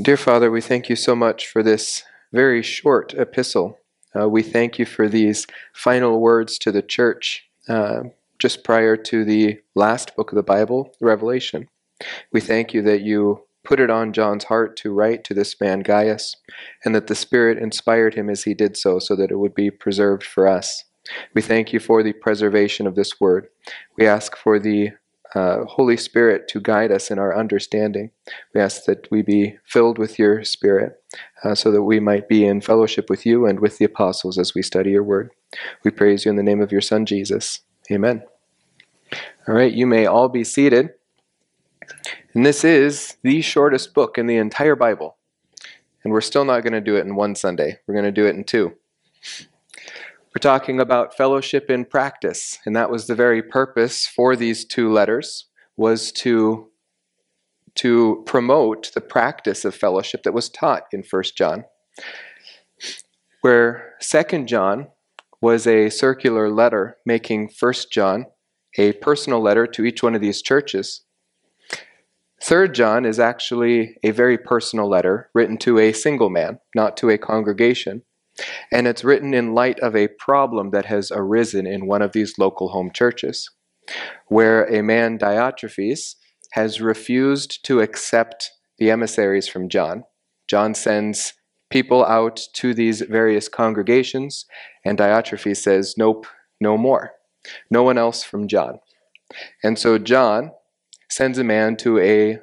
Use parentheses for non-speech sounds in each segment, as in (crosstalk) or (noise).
Dear Father, we thank you so much for this very short epistle. Uh, we thank you for these final words to the church uh, just prior to the last book of the Bible, Revelation. We thank you that you put it on John's heart to write to this man Gaius, and that the Spirit inspired him as he did so, so that it would be preserved for us. We thank you for the preservation of this word. We ask for the uh, Holy Spirit to guide us in our understanding. We ask that we be filled with your Spirit uh, so that we might be in fellowship with you and with the apostles as we study your word. We praise you in the name of your Son, Jesus. Amen. All right, you may all be seated. And this is the shortest book in the entire Bible. And we're still not going to do it in one Sunday, we're going to do it in two. We're talking about fellowship in practice, and that was the very purpose for these two letters was to to promote the practice of fellowship that was taught in 1 John. Where 2 John was a circular letter making 1 John a personal letter to each one of these churches. 3 John is actually a very personal letter written to a single man, not to a congregation. And it's written in light of a problem that has arisen in one of these local home churches, where a man, Diotrephes, has refused to accept the emissaries from John. John sends people out to these various congregations, and Diotrephes says, Nope, no more. No one else from John. And so John sends a man to a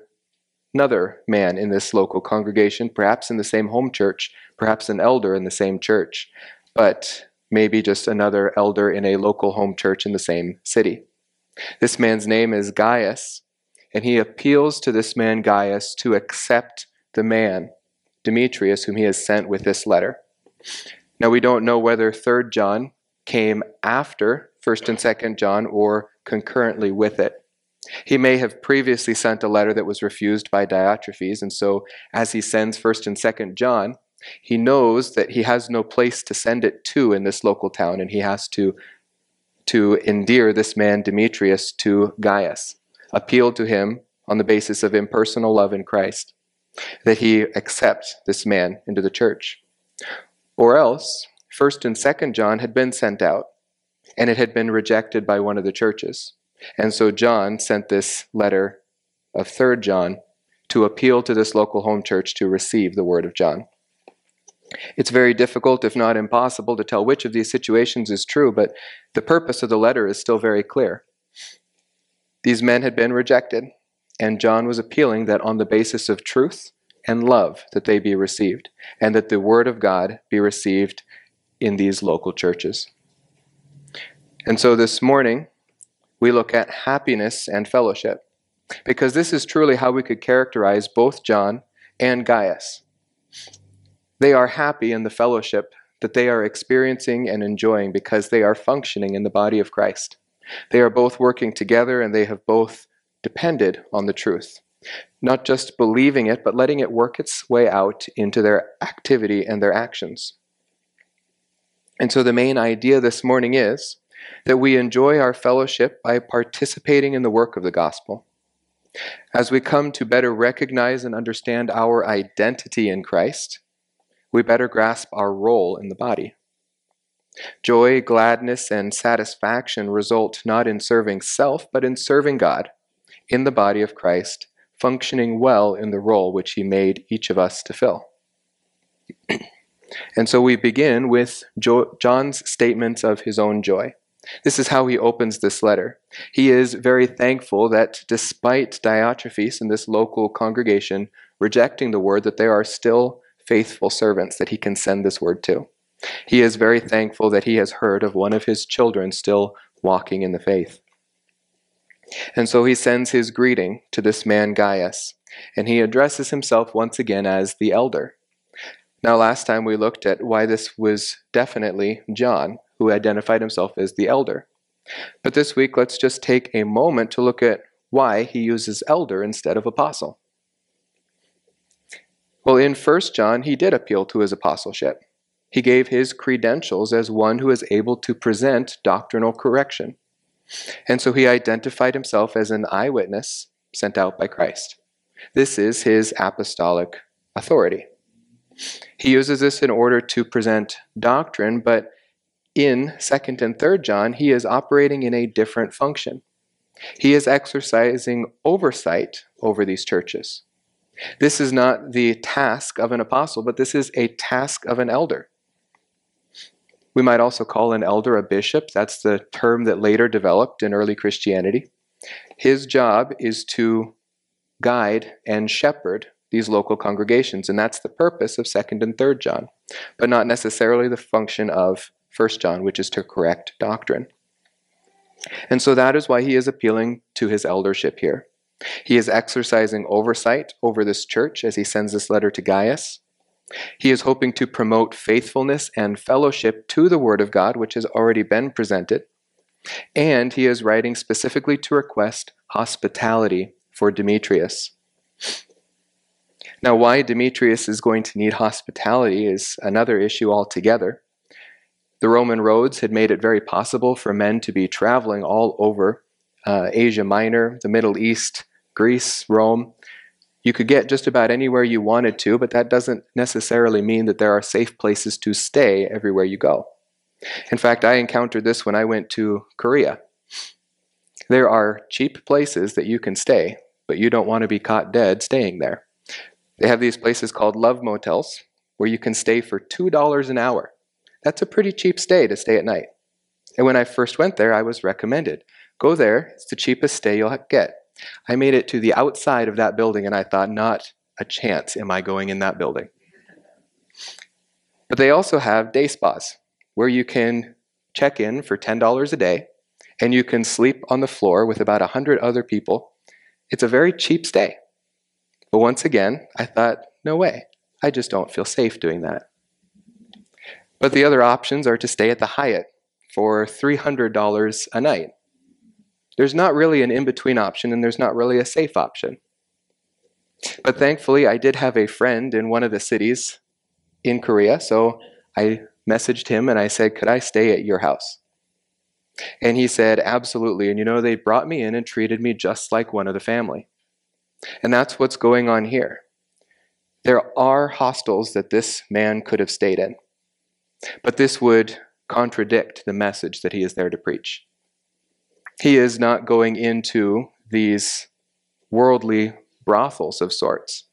another man in this local congregation, perhaps in the same home church, perhaps an elder in the same church, but maybe just another elder in a local home church in the same city. This man's name is Gaius, and he appeals to this man Gaius to accept the man, Demetrius, whom he has sent with this letter. Now we don't know whether 3rd John came after 1st and 2nd John or concurrently with it. He may have previously sent a letter that was refused by Diotrephes, and so as he sends 1st and 2nd John, he knows that he has no place to send it to in this local town, and he has to, to endear this man Demetrius to Gaius, appeal to him on the basis of impersonal love in Christ, that he accept this man into the church. Or else, 1st and 2nd John had been sent out, and it had been rejected by one of the churches. And so John sent this letter of 3rd John to appeal to this local home church to receive the word of John. It's very difficult, if not impossible, to tell which of these situations is true, but the purpose of the letter is still very clear. These men had been rejected, and John was appealing that on the basis of truth and love that they be received, and that the word of God be received in these local churches. And so this morning, we look at happiness and fellowship, because this is truly how we could characterize both John and Gaius. They are happy in the fellowship that they are experiencing and enjoying because they are functioning in the body of Christ. They are both working together and they have both depended on the truth. Not just believing it, but letting it work its way out into their activity and their actions. And so the main idea this morning is that we enjoy our fellowship by participating in the work of the gospel. As we come to better recognize and understand our identity in Christ, we better grasp our role in the body. Joy, gladness, and satisfaction result not in serving self, but in serving God in the body of Christ, functioning well in the role which He made each of us to fill. (clears throat) and so we begin with jo- John's statements of his own joy. This is how he opens this letter. He is very thankful that despite Diotrephes and this local congregation rejecting the word, that there are still faithful servants that he can send this word to. He is very thankful that he has heard of one of his children still walking in the faith. And so he sends his greeting to this man Gaius, and he addresses himself once again as the elder. Now, last time we looked at why this was definitely John, who identified himself as the elder. But this week, let's just take a moment to look at why he uses elder instead of apostle. Well, in 1 John, he did appeal to his apostleship. He gave his credentials as one who is able to present doctrinal correction. And so he identified himself as an eyewitness sent out by Christ. This is his apostolic authority. He uses this in order to present doctrine, but in 2nd and 3rd John, he is operating in a different function. He is exercising oversight over these churches. This is not the task of an apostle, but this is a task of an elder. We might also call an elder a bishop. That's the term that later developed in early Christianity. His job is to guide and shepherd these local congregations, and that's the purpose of 2nd and 3rd John, but not necessarily the function of 1st John, which is to correct doctrine. And so that is why he is appealing to his eldership here. He is exercising oversight over this church as he sends this letter to Gaius. He is hoping to promote faithfulness and fellowship to the Word of God, which has already been presented. And he is writing specifically to request hospitality for Demetrius. Now, why Demetrius is going to need hospitality is another issue altogether. The Roman roads had made it very possible for men to be traveling all over uh, Asia Minor, the Middle East, Greece, Rome. You could get just about anywhere you wanted to, but that doesn't necessarily mean that there are safe places to stay everywhere you go. In fact, I encountered this when I went to Korea. There are cheap places that you can stay, but you don't want to be caught dead staying there. They have these places called love motels where you can stay for $2 an hour. That's a pretty cheap stay to stay at night. And when I first went there, I was recommended go there, it's the cheapest stay you'll get. I made it to the outside of that building and I thought, not a chance am I going in that building. But they also have day spas where you can check in for $10 a day and you can sleep on the floor with about 100 other people. It's a very cheap stay. But once again, I thought, no way. I just don't feel safe doing that. But the other options are to stay at the Hyatt for $300 a night. There's not really an in between option, and there's not really a safe option. But thankfully, I did have a friend in one of the cities in Korea, so I messaged him and I said, Could I stay at your house? And he said, Absolutely. And you know, they brought me in and treated me just like one of the family. And that's what's going on here. There are hostels that this man could have stayed in, but this would contradict the message that he is there to preach. He is not going into these worldly brothels of sorts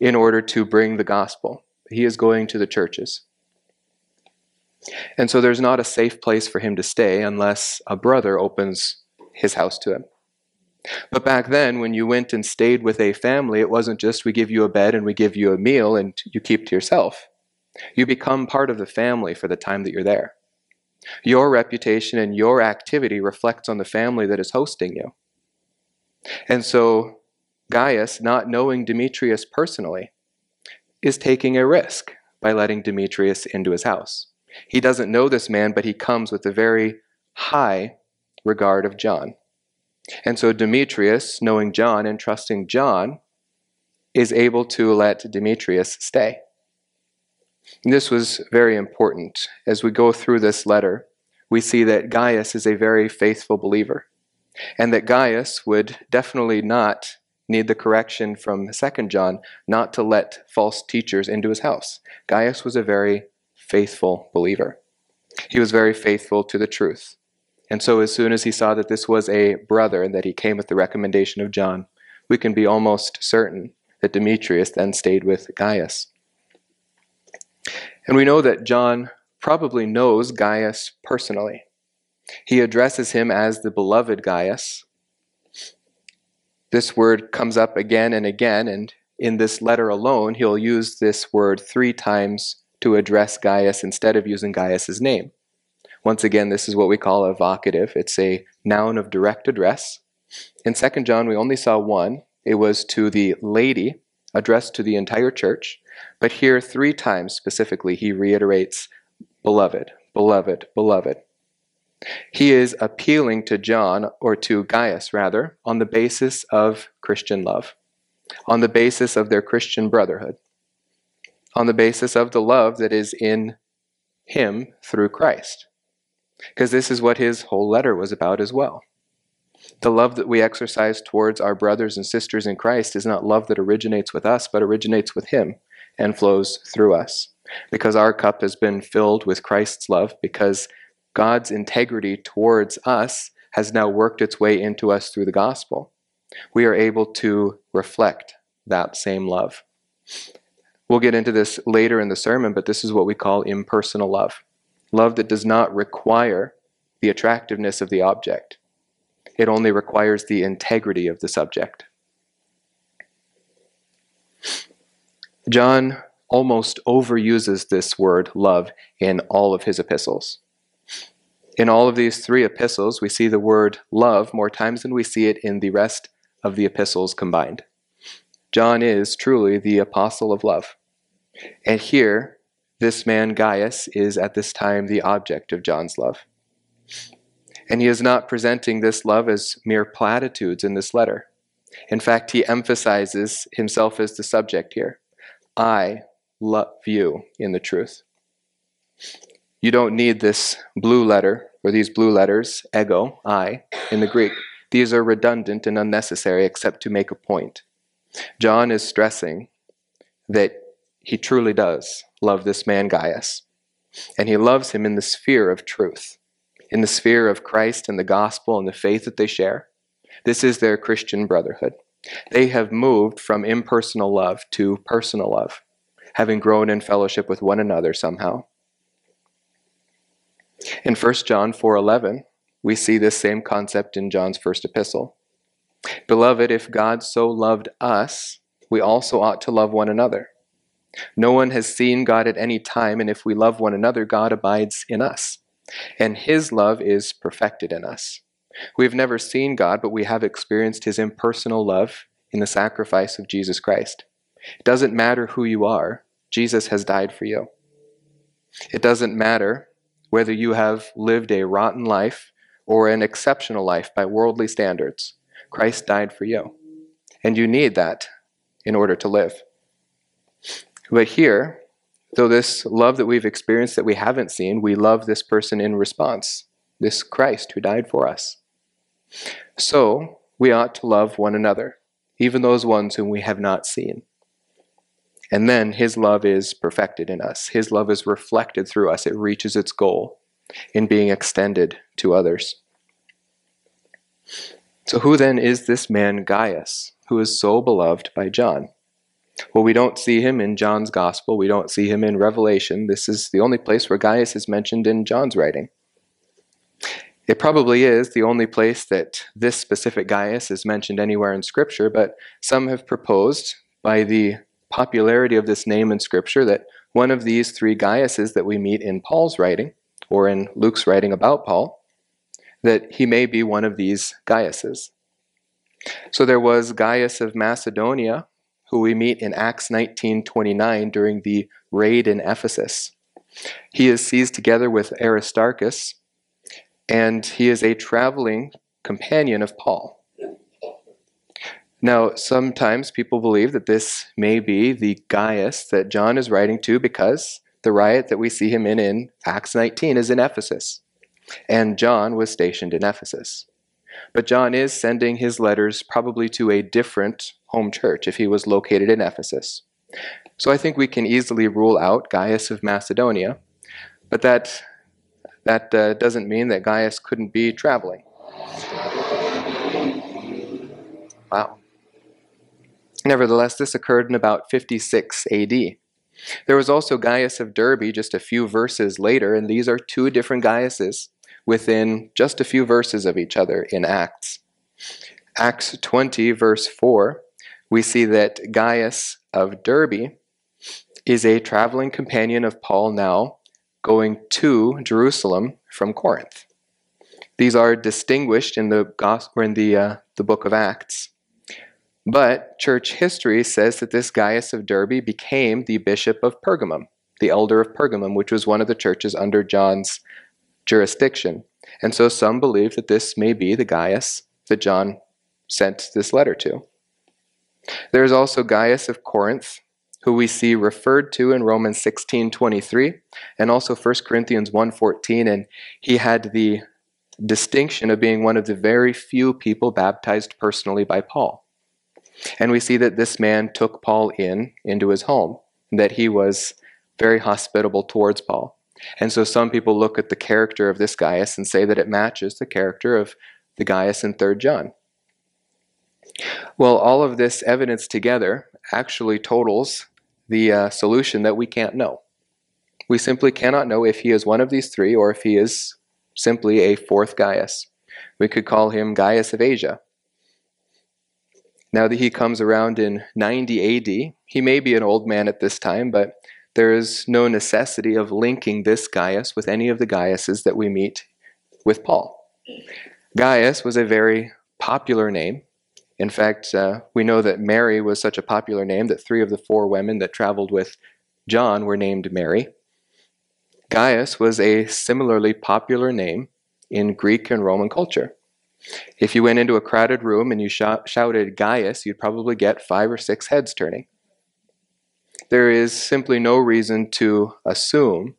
in order to bring the gospel. He is going to the churches. And so there's not a safe place for him to stay unless a brother opens his house to him. But back then, when you went and stayed with a family, it wasn't just we give you a bed and we give you a meal and you keep to yourself. You become part of the family for the time that you're there. Your reputation and your activity reflects on the family that is hosting you. And so Gaius, not knowing Demetrius personally, is taking a risk by letting Demetrius into his house. He doesn't know this man, but he comes with a very high regard of John. And so Demetrius, knowing John and trusting John, is able to let Demetrius stay. And this was very important. As we go through this letter, we see that Gaius is a very faithful believer, and that Gaius would definitely not need the correction from 2nd John not to let false teachers into his house. Gaius was a very faithful believer. He was very faithful to the truth. And so, as soon as he saw that this was a brother and that he came with the recommendation of John, we can be almost certain that Demetrius then stayed with Gaius. And we know that John probably knows Gaius personally. He addresses him as the beloved Gaius. This word comes up again and again, and in this letter alone, he'll use this word three times to address Gaius instead of using Gaius's name. Once again, this is what we call a vocative. It's a noun of direct address. In 2 John, we only saw one. It was to the lady, addressed to the entire church. But here, three times specifically, he reiterates, Beloved, beloved, beloved. He is appealing to John, or to Gaius rather, on the basis of Christian love, on the basis of their Christian brotherhood, on the basis of the love that is in him through Christ. Because this is what his whole letter was about as well. The love that we exercise towards our brothers and sisters in Christ is not love that originates with us, but originates with Him and flows through us. Because our cup has been filled with Christ's love, because God's integrity towards us has now worked its way into us through the gospel. We are able to reflect that same love. We'll get into this later in the sermon, but this is what we call impersonal love love that does not require the attractiveness of the object, it only requires the integrity of the subject. John almost overuses this word love in all of his epistles. In all of these three epistles, we see the word love more times than we see it in the rest of the epistles combined. John is truly the apostle of love. And here, this man Gaius is at this time the object of John's love. And he is not presenting this love as mere platitudes in this letter. In fact, he emphasizes himself as the subject here. I love you in the truth. You don't need this blue letter or these blue letters, ego, I, in the Greek. These are redundant and unnecessary except to make a point. John is stressing that he truly does love this man Gaius, and he loves him in the sphere of truth, in the sphere of Christ and the gospel and the faith that they share. This is their Christian brotherhood. They have moved from impersonal love to personal love, having grown in fellowship with one another somehow. In 1 John 4:11, we see this same concept in John's first epistle. Beloved, if God so loved us, we also ought to love one another. No one has seen God at any time, and if we love one another, God abides in us, and his love is perfected in us. We have never seen God, but we have experienced his impersonal love in the sacrifice of Jesus Christ. It doesn't matter who you are, Jesus has died for you. It doesn't matter whether you have lived a rotten life or an exceptional life by worldly standards. Christ died for you. And you need that in order to live. But here, though this love that we've experienced that we haven't seen, we love this person in response, this Christ who died for us. So, we ought to love one another, even those ones whom we have not seen. And then his love is perfected in us. His love is reflected through us. It reaches its goal in being extended to others. So, who then is this man Gaius, who is so beloved by John? Well, we don't see him in John's Gospel. We don't see him in Revelation. This is the only place where Gaius is mentioned in John's writing. It probably is the only place that this specific Gaius is mentioned anywhere in Scripture, but some have proposed, by the popularity of this name in Scripture, that one of these three Gaiuses that we meet in Paul's writing, or in Luke's writing about Paul, that he may be one of these Gaiuses. So there was Gaius of Macedonia, who we meet in Acts 19:29 during the raid in Ephesus. He is seized together with Aristarchus, and he is a traveling companion of Paul. Now, sometimes people believe that this may be the Gaius that John is writing to because the riot that we see him in in Acts 19 is in Ephesus, and John was stationed in Ephesus. But John is sending his letters probably to a different home church if he was located in Ephesus. So I think we can easily rule out Gaius of Macedonia, but that, that uh, doesn't mean that Gaius couldn't be traveling. Wow. Nevertheless, this occurred in about 56 AD. There was also Gaius of Derbe just a few verses later, and these are two different Gaiuses within just a few verses of each other in Acts. Acts 20, verse 4, we see that Gaius of Derbe is a traveling companion of Paul now going to Jerusalem from Corinth. These are distinguished in the gospel in the uh, the book of Acts. But church history says that this Gaius of Derbe became the bishop of Pergamum, the elder of Pergamum, which was one of the churches under John's jurisdiction. And so some believe that this may be the Gaius that John sent this letter to. There is also Gaius of Corinth, who we see referred to in Romans 16:23 and also 1 Corinthians 1:14 and he had the distinction of being one of the very few people baptized personally by Paul. And we see that this man took Paul in into his home, that he was very hospitable towards Paul. And so some people look at the character of this Gaius and say that it matches the character of the Gaius in 3 John. Well, all of this evidence together actually totals the uh, solution that we can't know. We simply cannot know if he is one of these three or if he is simply a fourth Gaius. We could call him Gaius of Asia. Now that he comes around in 90 AD, he may be an old man at this time, but there is no necessity of linking this Gaius with any of the Gaiuses that we meet with Paul. Gaius was a very popular name. In fact, uh, we know that Mary was such a popular name that three of the four women that traveled with John were named Mary. Gaius was a similarly popular name in Greek and Roman culture. If you went into a crowded room and you sh- shouted Gaius, you'd probably get five or six heads turning. There is simply no reason to assume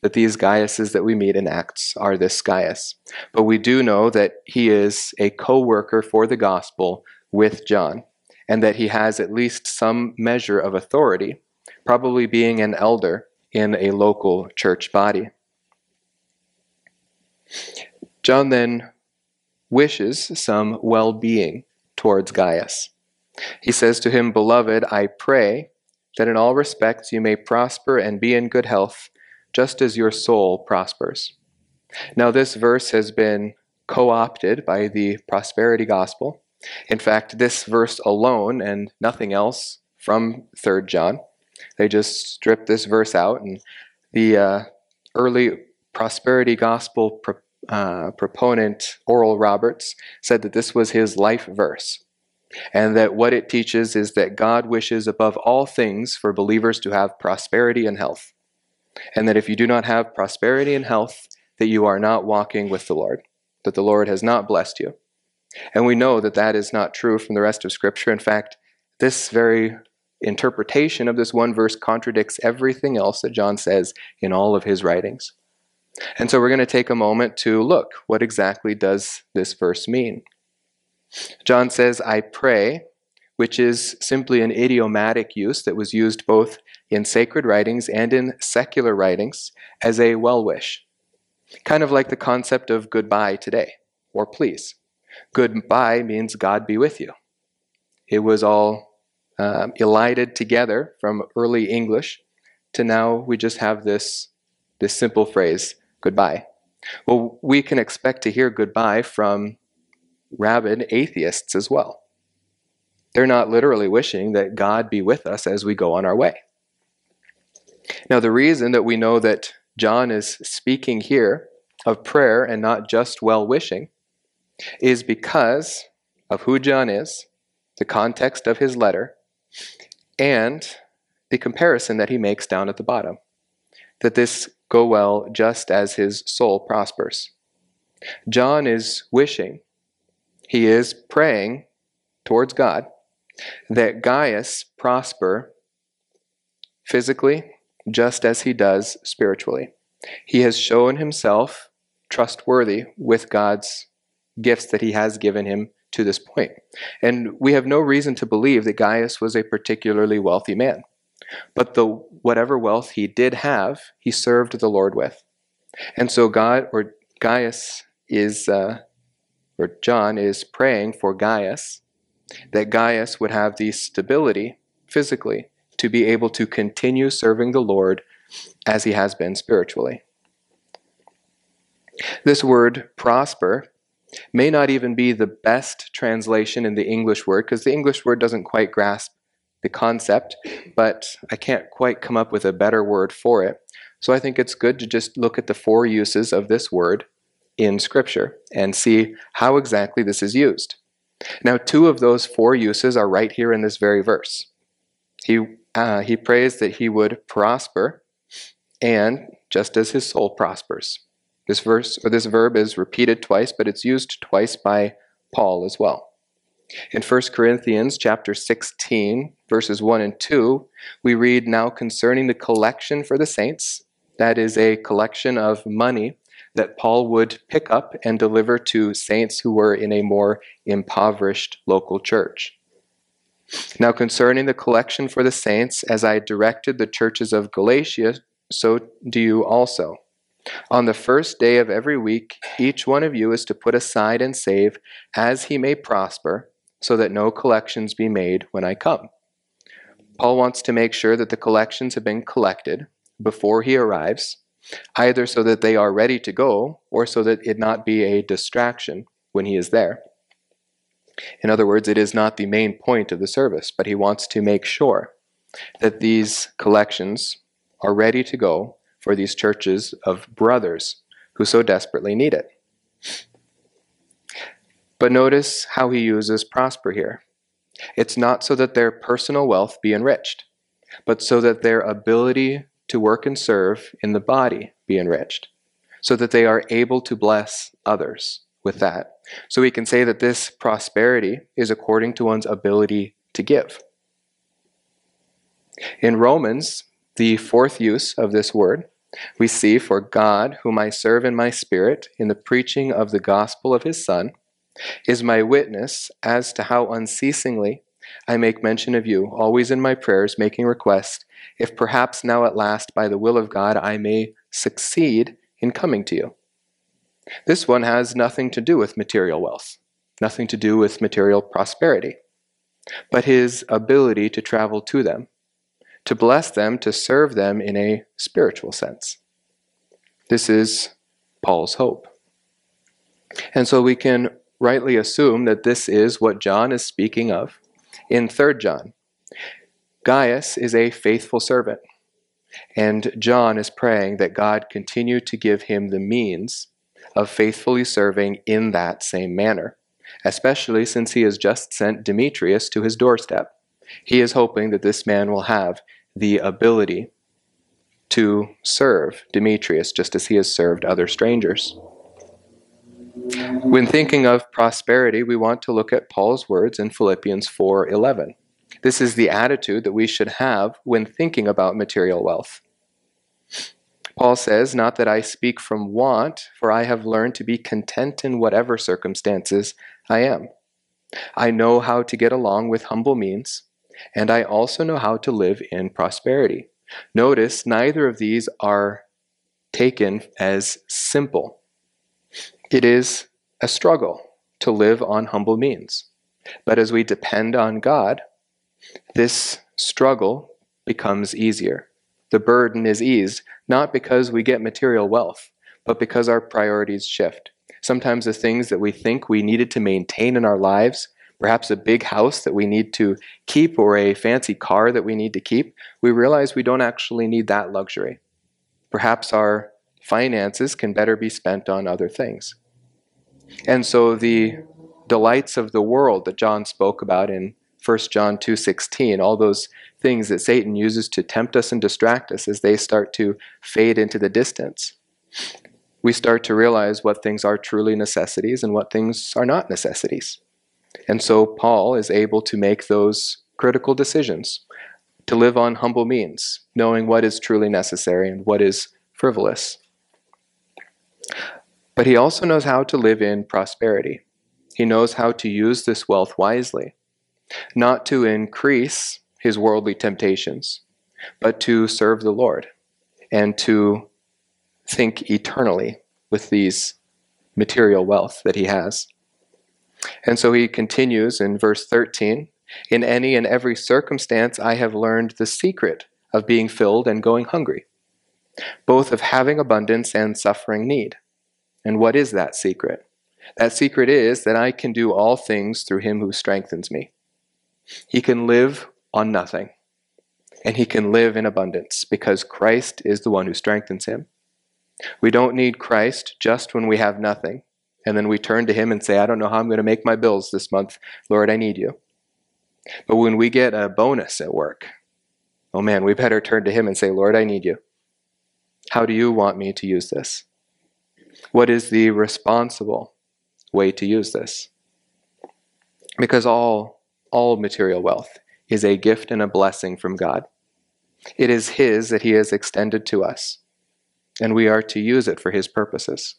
that these Gaiuses that we meet in Acts are this Gaius. But we do know that he is a co worker for the gospel with John, and that he has at least some measure of authority, probably being an elder in a local church body. John then wishes some well being towards Gaius. He says to him, Beloved, I pray that in all respects you may prosper and be in good health, just as your soul prospers. Now, this verse has been co opted by the prosperity gospel. In fact, this verse alone and nothing else from 3 John, they just stripped this verse out, and the uh, early prosperity gospel pro- uh, proponent, Oral Roberts, said that this was his life verse and that what it teaches is that God wishes above all things for believers to have prosperity and health. And that if you do not have prosperity and health, that you are not walking with the Lord, that the Lord has not blessed you. And we know that that is not true from the rest of Scripture. In fact, this very interpretation of this one verse contradicts everything else that John says in all of his writings. And so we're going to take a moment to look what exactly does this verse mean? John says, I pray, which is simply an idiomatic use that was used both in sacred writings and in secular writings as a well wish. Kind of like the concept of goodbye today, or please. Goodbye means God be with you. It was all um, elided together from early English to now we just have this, this simple phrase, goodbye. Well, we can expect to hear goodbye from rabid atheists as well. They're not literally wishing that God be with us as we go on our way. Now, the reason that we know that John is speaking here of prayer and not just well wishing is because of who John is, the context of his letter, and the comparison that he makes down at the bottom. That this go well just as his soul prospers. John is wishing he is praying towards God that Gaius prosper physically just as he does spiritually. He has shown himself trustworthy with God's gifts that he has given him to this point. And we have no reason to believe that Gaius was a particularly wealthy man. But the whatever wealth he did have, he served the Lord with. And so God or Gaius is uh, or John is praying for Gaius, that Gaius would have the stability physically to be able to continue serving the Lord as he has been spiritually. This word prosper may not even be the best translation in the English word because the English word doesn't quite grasp the concept, but I can't quite come up with a better word for it. So I think it's good to just look at the four uses of this word in Scripture and see how exactly this is used. Now, two of those four uses are right here in this very verse. He, uh, he prays that he would prosper, and just as his soul prospers. This verse or this verb is repeated twice, but it's used twice by Paul as well. In 1 Corinthians chapter 16, verses 1 and 2, we read now concerning the collection for the saints, that is a collection of money that Paul would pick up and deliver to saints who were in a more impoverished local church. Now, concerning the collection for the saints, as I directed the churches of Galatia, so do you also. On the first day of every week, each one of you is to put aside and save as he may prosper, so that no collections be made when I come. Paul wants to make sure that the collections have been collected before he arrives, either so that they are ready to go or so that it not be a distraction when he is there. In other words, it is not the main point of the service, but he wants to make sure that these collections are ready to go for these churches of brothers who so desperately need it. But notice how he uses prosper here. It's not so that their personal wealth be enriched, but so that their ability to work and serve in the body be enriched, so that they are able to bless others with that. So we can say that this prosperity is according to one's ability to give. In Romans, the fourth use of this word, we see, For God, whom I serve in my spirit in the preaching of the gospel of his Son, is my witness as to how unceasingly I make mention of you, always in my prayers, making request, if perhaps now at last, by the will of God, I may succeed in coming to you. This one has nothing to do with material wealth, nothing to do with material prosperity, but his ability to travel to them, to bless them, to serve them in a spiritual sense. This is Paul's hope. And so we can rightly assume that this is what John is speaking of in 3 John. Gaius is a faithful servant, and John is praying that God continue to give him the means of faithfully serving in that same manner, especially since he has just sent Demetrius to his doorstep. He is hoping that this man will have the ability to serve Demetrius just as he has served other strangers. When thinking of prosperity, we want to look at Paul's words in Philippians 4:11. This is the attitude that we should have when thinking about material wealth. Paul says, Not that I speak from want, for I have learned to be content in whatever circumstances I am. I know how to get along with humble means, and I also know how to live in prosperity. Notice neither of these are taken as simple. It is a struggle to live on humble means. But as we depend on God, this struggle becomes easier. The burden is eased, not because we get material wealth, but because our priorities shift. Sometimes the things that we think we needed to maintain in our lives, perhaps a big house that we need to keep or a fancy car that we need to keep, we realize we don't actually need that luxury. Perhaps our finances can better be spent on other things. And so the delights of the world that John spoke about in 1 John 2:16, all those things that Satan uses to tempt us and distract us as they start to fade into the distance. We start to realize what things are truly necessities and what things are not necessities. And so Paul is able to make those critical decisions to live on humble means, knowing what is truly necessary and what is frivolous. But he also knows how to live in prosperity. He knows how to use this wealth wisely, not to increase his worldly temptations, but to serve the Lord and to think eternally with these material wealth that he has. And so he continues in verse 13 In any and every circumstance, I have learned the secret of being filled and going hungry, both of having abundance and suffering need. And what is that secret? That secret is that I can do all things through him who strengthens me. He can live on nothing, and he can live in abundance because Christ is the one who strengthens him. We don't need Christ just when we have nothing, and then we turn to him and say, I don't know how I'm going to make my bills this month. Lord, I need you. But when we get a bonus at work, oh man, we better turn to him and say, Lord, I need you. How do you want me to use this? What is the responsible way to use this? Because all, all material wealth is a gift and a blessing from God. It is His that He has extended to us. and we are to use it for his purposes.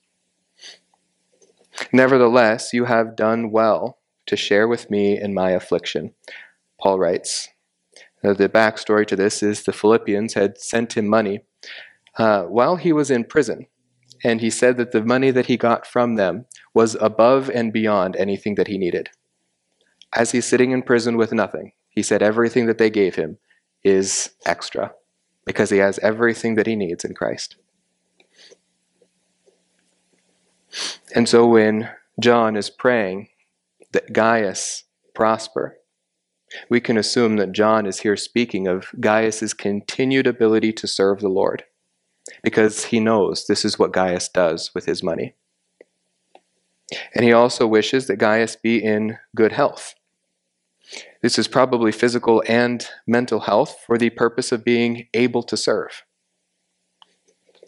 Nevertheless, you have done well to share with me in my affliction, Paul writes. Now, the backstory to this is the Philippians had sent him money uh, while he was in prison, and he said that the money that he got from them was above and beyond anything that he needed. As he's sitting in prison with nothing, he said everything that they gave him is extra because he has everything that he needs in Christ. And so when John is praying that Gaius prosper, we can assume that John is here speaking of Gaius's continued ability to serve the Lord because he knows this is what Gaius does with his money. And he also wishes that Gaius be in good health. This is probably physical and mental health for the purpose of being able to serve.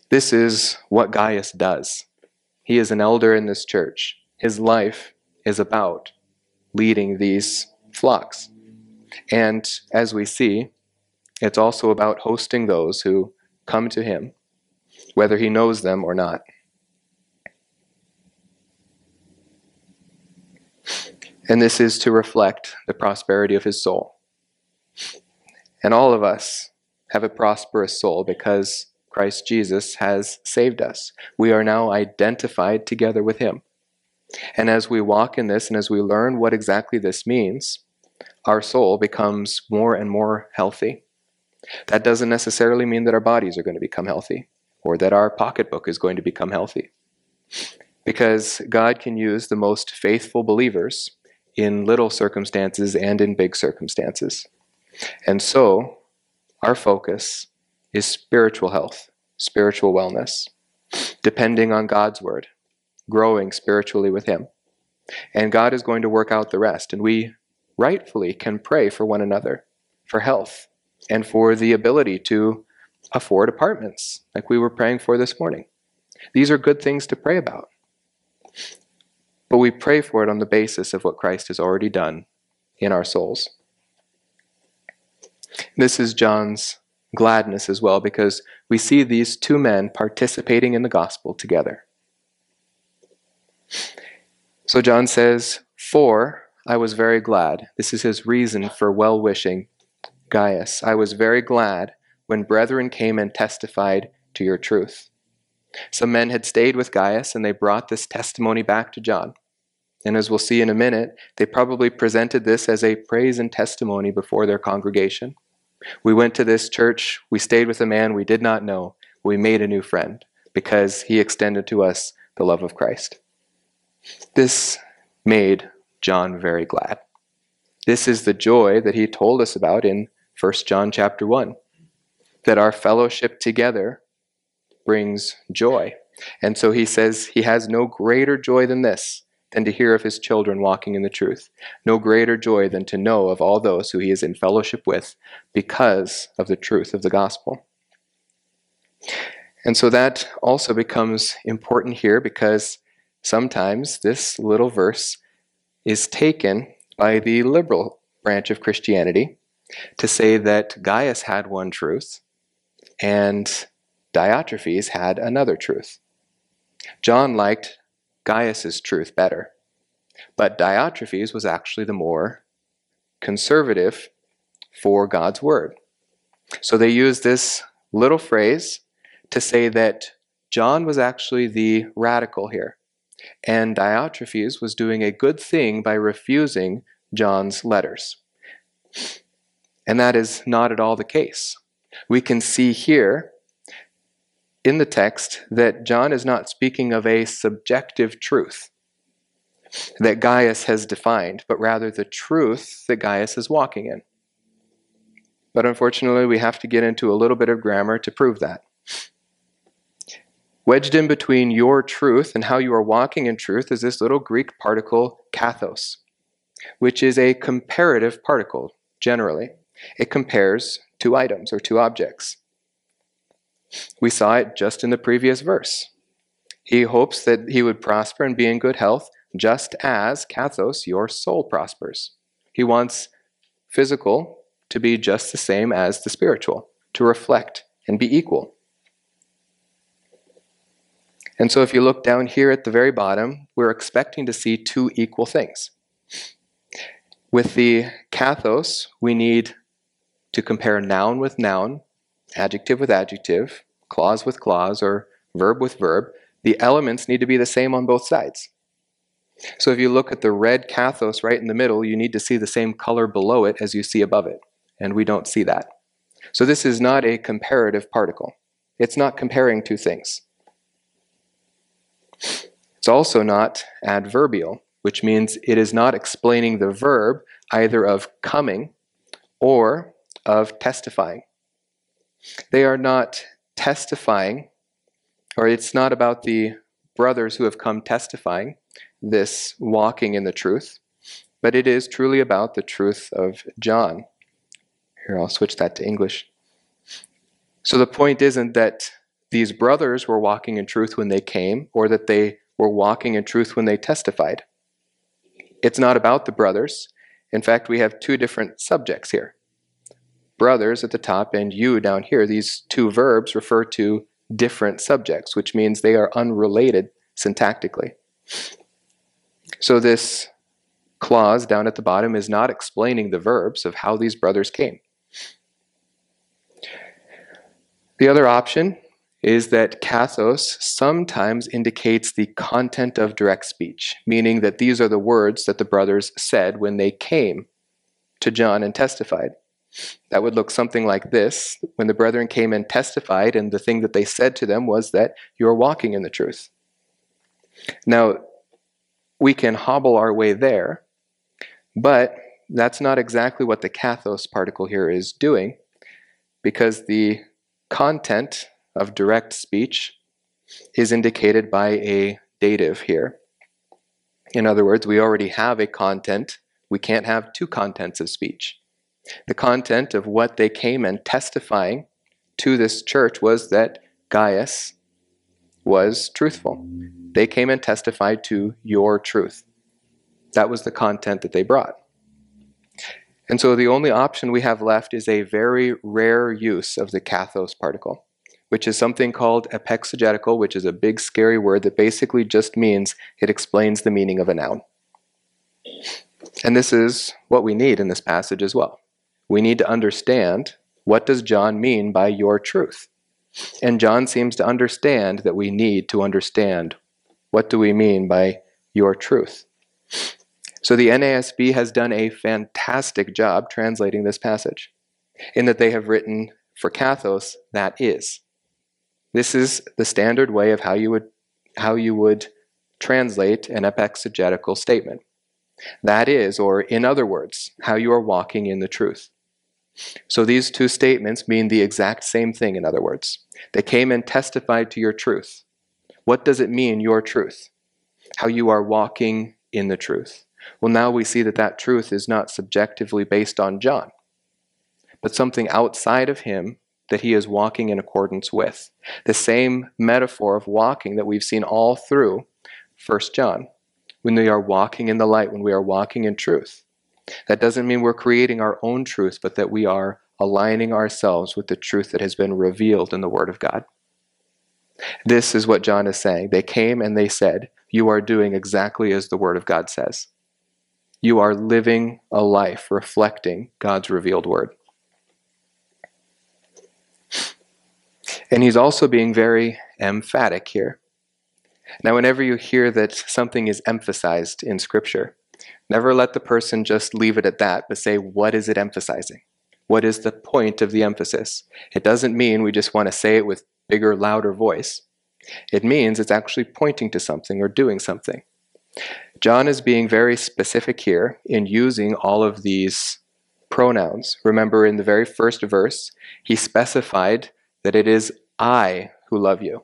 This is what Gaius does. He is an elder in this church. His life is about leading these flocks. And as we see, it's also about hosting those who come to him, whether he knows them or not. And this is to reflect the prosperity of his soul. And all of us have a prosperous soul because Christ Jesus has saved us. We are now identified together with him. And as we walk in this and as we learn what exactly this means, our soul becomes more and more healthy. That doesn't necessarily mean that our bodies are going to become healthy or that our pocketbook is going to become healthy. Because God can use the most faithful believers in little circumstances and in big circumstances. And so, our focus is spiritual health, spiritual wellness, depending on God's word, growing spiritually with Him. And God is going to work out the rest. And we rightfully can pray for one another for health and for the ability to afford apartments, like we were praying for this morning. These are good things to pray about. But we pray for it on the basis of what Christ has already done in our souls. This is John's gladness as well, because we see these two men participating in the gospel together. So John says, For I was very glad. This is his reason for well wishing Gaius. I was very glad when brethren came and testified to your truth. Some men had stayed with Gaius and they brought this testimony back to John. And as we'll see in a minute, they probably presented this as a praise and testimony before their congregation. We went to this church, we stayed with a man we did not know, we made a new friend because he extended to us the love of Christ. This made John very glad. This is the joy that he told us about in 1 John chapter 1 that our fellowship together brings joy. And so he says he has no greater joy than this than to hear of his children walking in the truth. No greater joy than to know of all those who he is in fellowship with because of the truth of the gospel. And so that also becomes important here because sometimes this little verse is taken by the liberal branch of Christianity to say that Gaius had one truth and Diotrephes had another truth. John liked Gaius's truth better. But Diotrephes was actually the more conservative for God's word. So they use this little phrase to say that John was actually the radical here, and Diotrephes was doing a good thing by refusing John's letters. And that is not at all the case. We can see here in the text that John is not speaking of a subjective truth that Gaius has defined, but rather the truth that Gaius is walking in. But unfortunately, we have to get into a little bit of grammar to prove that. Wedged in between your truth and how you are walking in truth is this little Greek particle, kathos, which is a comparative particle, generally. It compares two items or two objects. We saw it just in the previous verse. He hopes that he would prosper and be in good health, just as, kathos, your soul prospers. He wants physical to be just the same as the spiritual, to reflect and be equal. And so if you look down here at the very bottom, we're expecting to see two equal things. With the kathos, we need to compare noun with noun, adjective with adjective, clause with clause, or verb with verb. The elements need to be the same on both sides. So if you look at the red kathos right in the middle, you need to see the same color below it as you see above it. And we don't see that. So this is not a comparative particle. It's not comparing two things. It's also not adverbial, which means it is not explaining the verb either of coming or of testifying. They are not testifying, or it's not about the brothers who have come testifying this walking in the truth, but it is truly about the truth of John. Here, I'll switch that to English. So the point isn't that these brothers were walking in truth when they came, or that they were walking in truth when they testified. It's not about the brothers. In fact, we have two different subjects here brothers at the top and you down here. These two verbs refer to different subjects, which means they are unrelated syntactically. So this clause down at the bottom is not explaining the verbs of how these brothers came. The other option is that kathos sometimes indicates the content of direct speech, meaning that these are the words that the brothers said when they came to John and testified. That would look something like this when the brethren came and testified, and the thing that they said to them was that you are walking in the truth. Now, we can hobble our way there, but that's not exactly what the kathos particle here is doing, because the content of direct speech is indicated by a dative here. In other words, we already have a content. We can't have two contents of speech. The content of what they came and testifying to this church was that Gaius was truthful. They came and testified to your truth. That was the content that they brought. And so the only option we have left is a very rare use of the kathos particle which is something called epexegetical, which is a big scary word that basically just means it explains the meaning of a noun. And this is what we need in this passage as well. We need to understand what does John mean by your truth? And John seems to understand that we need to understand what do we mean by your truth. So the NASB has done a fantastic job translating this passage in that they have written for kathos that is. This is the standard way of how you would, how you would translate an epexegetical statement. That is, or in other words, how you are walking in the truth. So these two statements mean the exact same thing, in other words. They came and testified to your truth. What does it mean, your truth? How you are walking in the truth. Well, now we see that that truth is not subjectively based on John, but something outside of him that he is walking in accordance with. The same metaphor of walking that we've seen all through 1 John. When we are walking in the light, when we are walking in truth. That doesn't mean we're creating our own truth, but that we are aligning ourselves with the truth that has been revealed in the Word of God. This is what John is saying. They came and they said, You are doing exactly as the Word of God says. You are living a life reflecting God's revealed Word. And he's also being very emphatic here. Now, whenever you hear that something is emphasized in Scripture, never let the person just leave it at that, but say, what is it emphasizing? What is the point of the emphasis? It doesn't mean we just want to say it with bigger, louder voice. It means it's actually pointing to something or doing something. John is being very specific here in using all of these pronouns. Remember, in the very first verse, he specified that it is I who love you.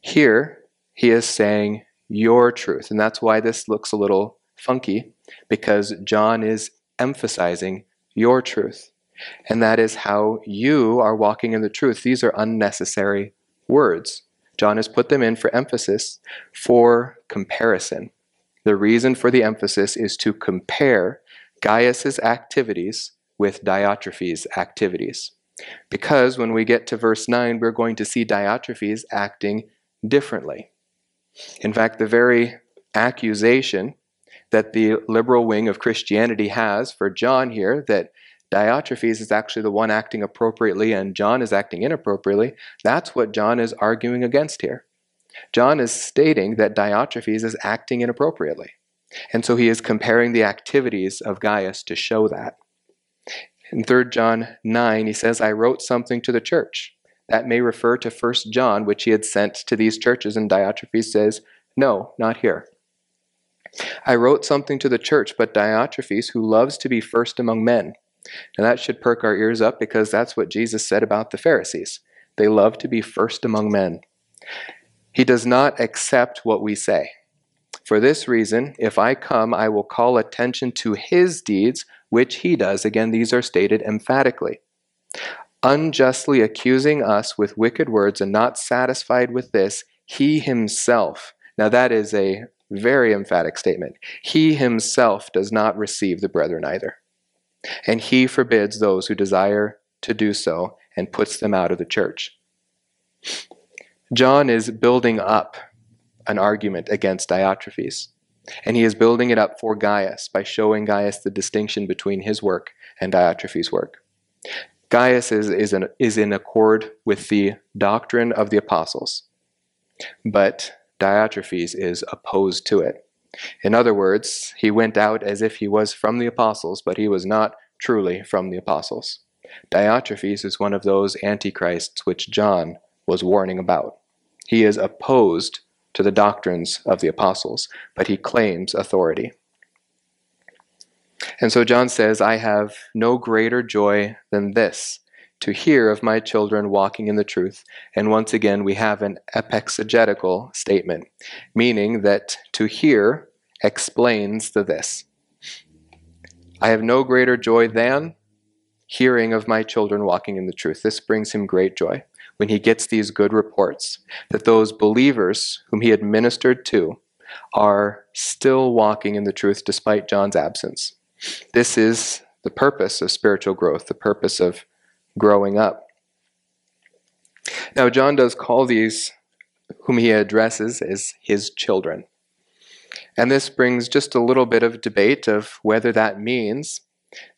Here, he is saying your truth. And that's why this looks a little funky, because John is emphasizing your truth. And that is how you are walking in the truth. These are unnecessary words. John has put them in for emphasis, for comparison. The reason for the emphasis is to compare Gaius's activities with Diotrephes' activities. Because when we get to verse 9, we're going to see Diotrephes acting differently. In fact, the very accusation that the liberal wing of Christianity has for John here, that Diotrephes is actually the one acting appropriately and John is acting inappropriately, that's what John is arguing against here. John is stating that Diotrephes is acting inappropriately. And so he is comparing the activities of Gaius to show that. In 3 John 9, he says, I wrote something to the church. That may refer to 1 John, which he had sent to these churches, and Diotrephes says, No, not here. I wrote something to the church, but Diotrephes, who loves to be first among men. And that should perk our ears up because that's what Jesus said about the Pharisees. They love to be first among men. He does not accept what we say. For this reason, if I come, I will call attention to his deeds, which he does. Again, these are stated emphatically. Unjustly accusing us with wicked words and not satisfied with this, he himself. Now, that is a very emphatic statement. He himself does not receive the brethren either. And he forbids those who desire to do so and puts them out of the church. John is building up an argument against Diotrephes. And he is building it up for Gaius by showing Gaius the distinction between his work and Diotrephes' work. Gaius is, is, in, is in accord with the doctrine of the apostles, but Diotrephes is opposed to it. In other words, he went out as if he was from the apostles, but he was not truly from the apostles. Diotrephes is one of those antichrists which John was warning about. He is opposed to the doctrines of the apostles, but he claims authority. And so John says, I have no greater joy than this, to hear of my children walking in the truth. And once again, we have an epexegetical statement, meaning that to hear explains the this. I have no greater joy than hearing of my children walking in the truth. This brings him great joy when he gets these good reports that those believers whom he had ministered to are still walking in the truth despite John's absence. This is the purpose of spiritual growth, the purpose of growing up. Now, John does call these whom he addresses as his children. And this brings just a little bit of debate of whether that means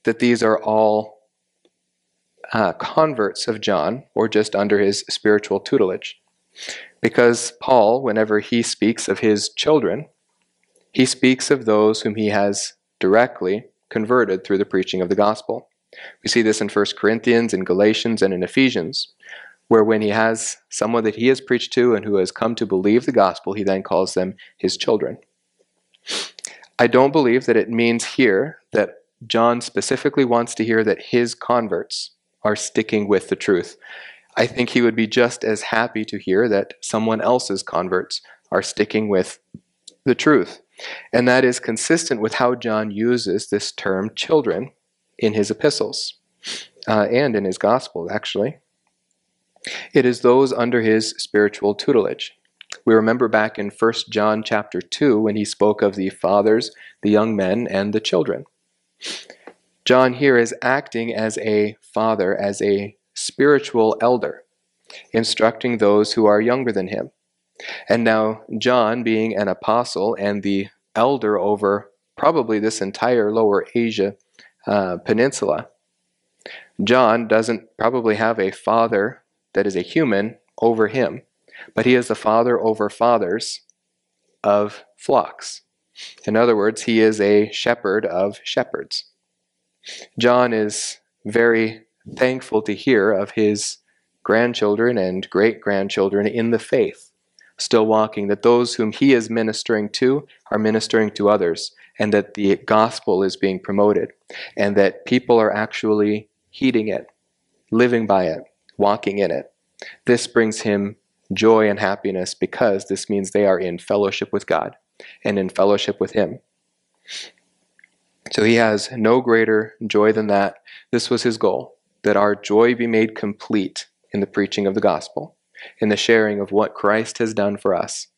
that these are all uh, converts of John or just under his spiritual tutelage. Because Paul, whenever he speaks of his children, he speaks of those whom he has directly converted through the preaching of the gospel. We see this in 1 Corinthians, in Galatians, and in Ephesians, where when he has someone that he has preached to and who has come to believe the gospel, he then calls them his children. I don't believe that it means here that John specifically wants to hear that his converts are sticking with the truth. I think he would be just as happy to hear that someone else's converts are sticking with the truth. And that is consistent with how John uses this term children in his epistles uh, and in his gospel, actually. It is those under his spiritual tutelage. We remember back in 1 John chapter 2 when he spoke of the fathers, the young men, and the children. John here is acting as a father, as a spiritual elder, instructing those who are younger than him. And now, John, being an apostle and the elder over probably this entire Lower Asia uh, peninsula, John doesn't probably have a father that is a human over him, but he is the father over fathers of flocks. In other words, he is a shepherd of shepherds. John is very thankful to hear of his grandchildren and great grandchildren in the faith, still walking, that those whom he is ministering to are ministering to others, and that the gospel is being promoted, and that people are actually heeding it, living by it, walking in it. This brings him joy and happiness because this means they are in fellowship with God and in fellowship with Him. So he has no greater joy than that. This was his goal that our joy be made complete in the preaching of the gospel, in the sharing of what Christ has done for us.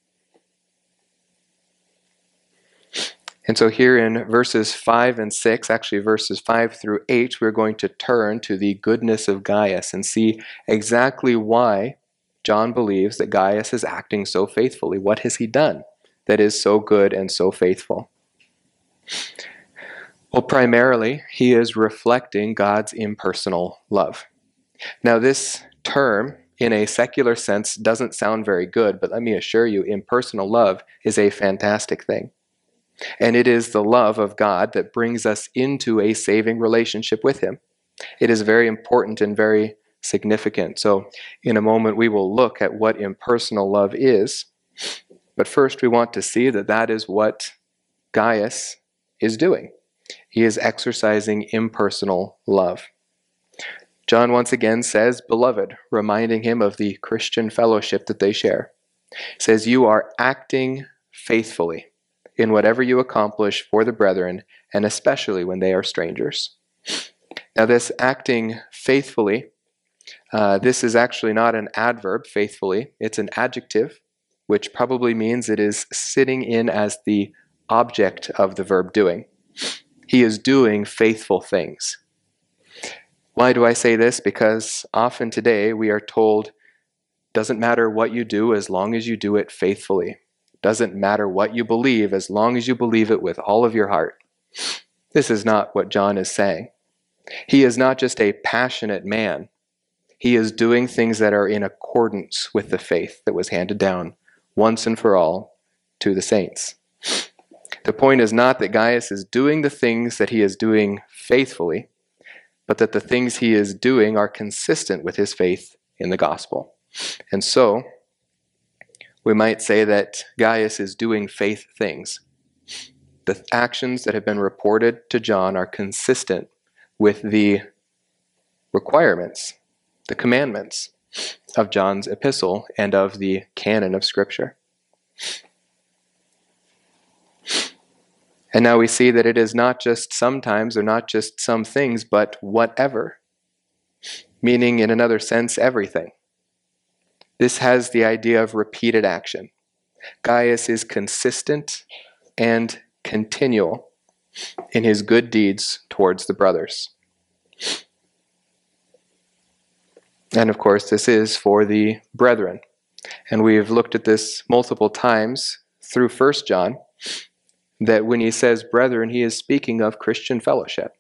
And so, here in verses 5 and 6, actually verses 5 through 8, we're going to turn to the goodness of Gaius and see exactly why John believes that Gaius is acting so faithfully. What has he done that is so good and so faithful? Well, primarily, he is reflecting God's impersonal love. Now, this term, in a secular sense, doesn't sound very good, but let me assure you, impersonal love is a fantastic thing. And it is the love of God that brings us into a saving relationship with Him. It is very important and very significant. So, in a moment, we will look at what impersonal love is. But first, we want to see that that is what Gaius is doing. He is exercising impersonal love. John once again says, Beloved, reminding him of the Christian fellowship that they share. says, You are acting faithfully in whatever you accomplish for the brethren, and especially when they are strangers. Now, this acting faithfully uh, this is actually not an adverb, faithfully. It's an adjective, which probably means it is sitting in as the object of the verb doing. He is doing faithful things. Why do I say this? Because often today we are told, doesn't matter what you do as long as you do it faithfully. Doesn't matter what you believe as long as you believe it with all of your heart. This is not what John is saying. He is not just a passionate man he is doing things that are in accordance with the faith that was handed down once and for all to the saints. The point is not that Gaius is doing the things that he is doing faithfully, but that the things he is doing are consistent with his faith in the gospel. And so, we might say that Gaius is doing faith things. The actions that have been reported to John are consistent with the requirements the commandments of John's epistle and of the canon of Scripture. And now we see that it is not just sometimes or not just some things, but whatever, meaning, in another sense, everything. This has the idea of repeated action. Gaius is consistent and continual in his good deeds towards the brothers. And of course, this is for the brethren. And we've looked at this multiple times through 1 John that when he says brethren, he is speaking of Christian fellowship.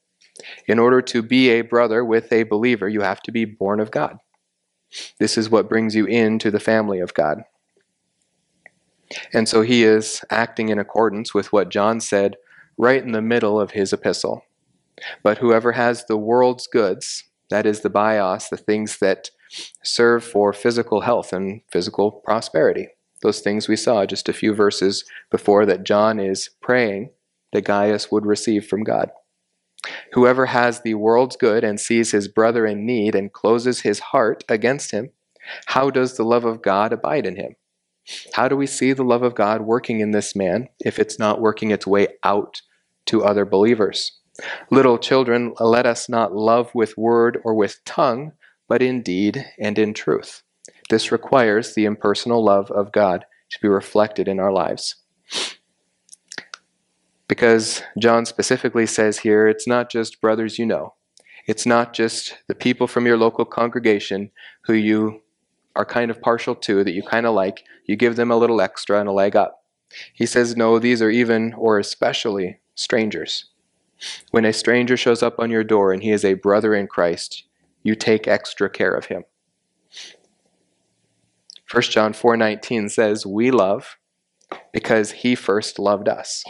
In order to be a brother with a believer, you have to be born of God. This is what brings you into the family of God. And so he is acting in accordance with what John said right in the middle of his epistle. But whoever has the world's goods, that is the bios, the things that serve for physical health and physical prosperity. Those things we saw just a few verses before that John is praying that Gaius would receive from God. Whoever has the world's good and sees his brother in need and closes his heart against him, how does the love of God abide in him? How do we see the love of God working in this man if it's not working its way out to other believers? Little children, let us not love with word or with tongue, but in deed and in truth. This requires the impersonal love of God to be reflected in our lives. Because John specifically says here, it's not just brothers you know. It's not just the people from your local congregation who you are kind of partial to, that you kind of like. You give them a little extra and a leg up. He says, no, these are even or especially strangers. When a stranger shows up on your door and he is a brother in Christ, you take extra care of him. 1 John 4:19 says, "We love because he first loved us."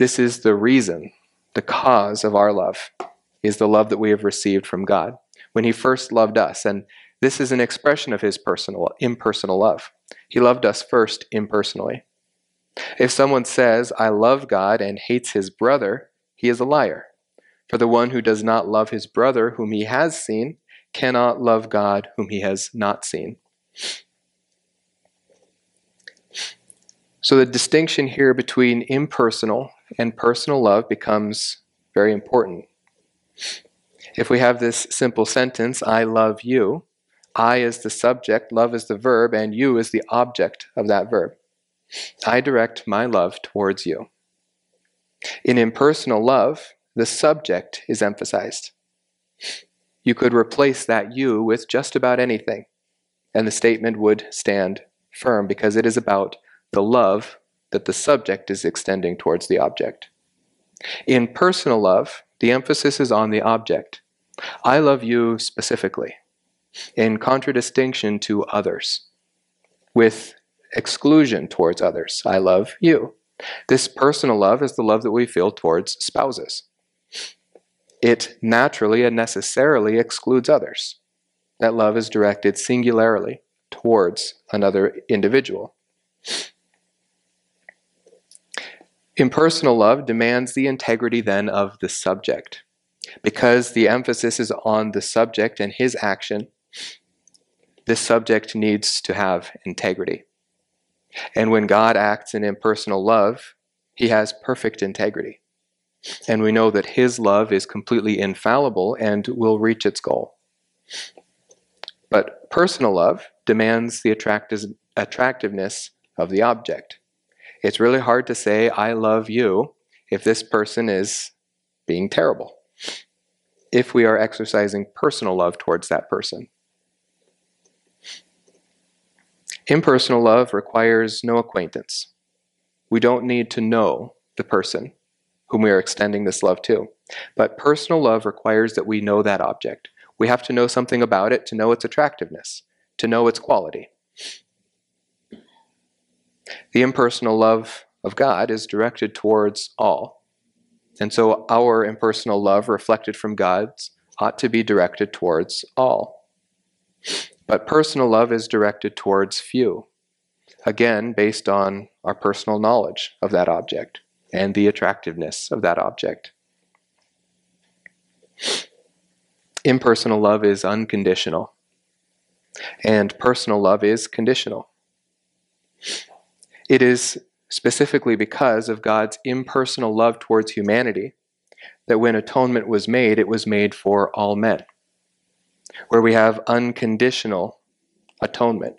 This is the reason, the cause of our love is the love that we have received from God. When he first loved us, and this is an expression of his personal impersonal love. He loved us first impersonally. If someone says, "I love God" and hates his brother, he is a liar. For the one who does not love his brother whom he has seen cannot love God whom he has not seen. So the distinction here between impersonal and personal love becomes very important. If we have this simple sentence, I love you, I is the subject, love is the verb, and you is the object of that verb. I direct my love towards you. In impersonal love, the subject is emphasized. You could replace that you with just about anything, and the statement would stand firm because it is about the love that the subject is extending towards the object. In personal love, the emphasis is on the object. I love you specifically, in contradistinction to others, with exclusion towards others. I love you. This personal love is the love that we feel towards spouses. It naturally and necessarily excludes others. That love is directed singularly towards another individual. Impersonal love demands the integrity then of the subject. Because the emphasis is on the subject and his action, this subject needs to have integrity. And when God acts in impersonal love, he has perfect integrity. And we know that his love is completely infallible and will reach its goal. But personal love demands the attractiveness of the object. It's really hard to say, I love you, if this person is being terrible, if we are exercising personal love towards that person. Impersonal love requires no acquaintance. We don't need to know the person whom we are extending this love to. But personal love requires that we know that object. We have to know something about it to know its attractiveness, to know its quality. The impersonal love of God is directed towards all. And so our impersonal love reflected from God's ought to be directed towards all. But personal love is directed towards few, again, based on our personal knowledge of that object and the attractiveness of that object. Impersonal love is unconditional, and personal love is conditional. It is specifically because of God's impersonal love towards humanity that when atonement was made, it was made for all men where we have unconditional atonement.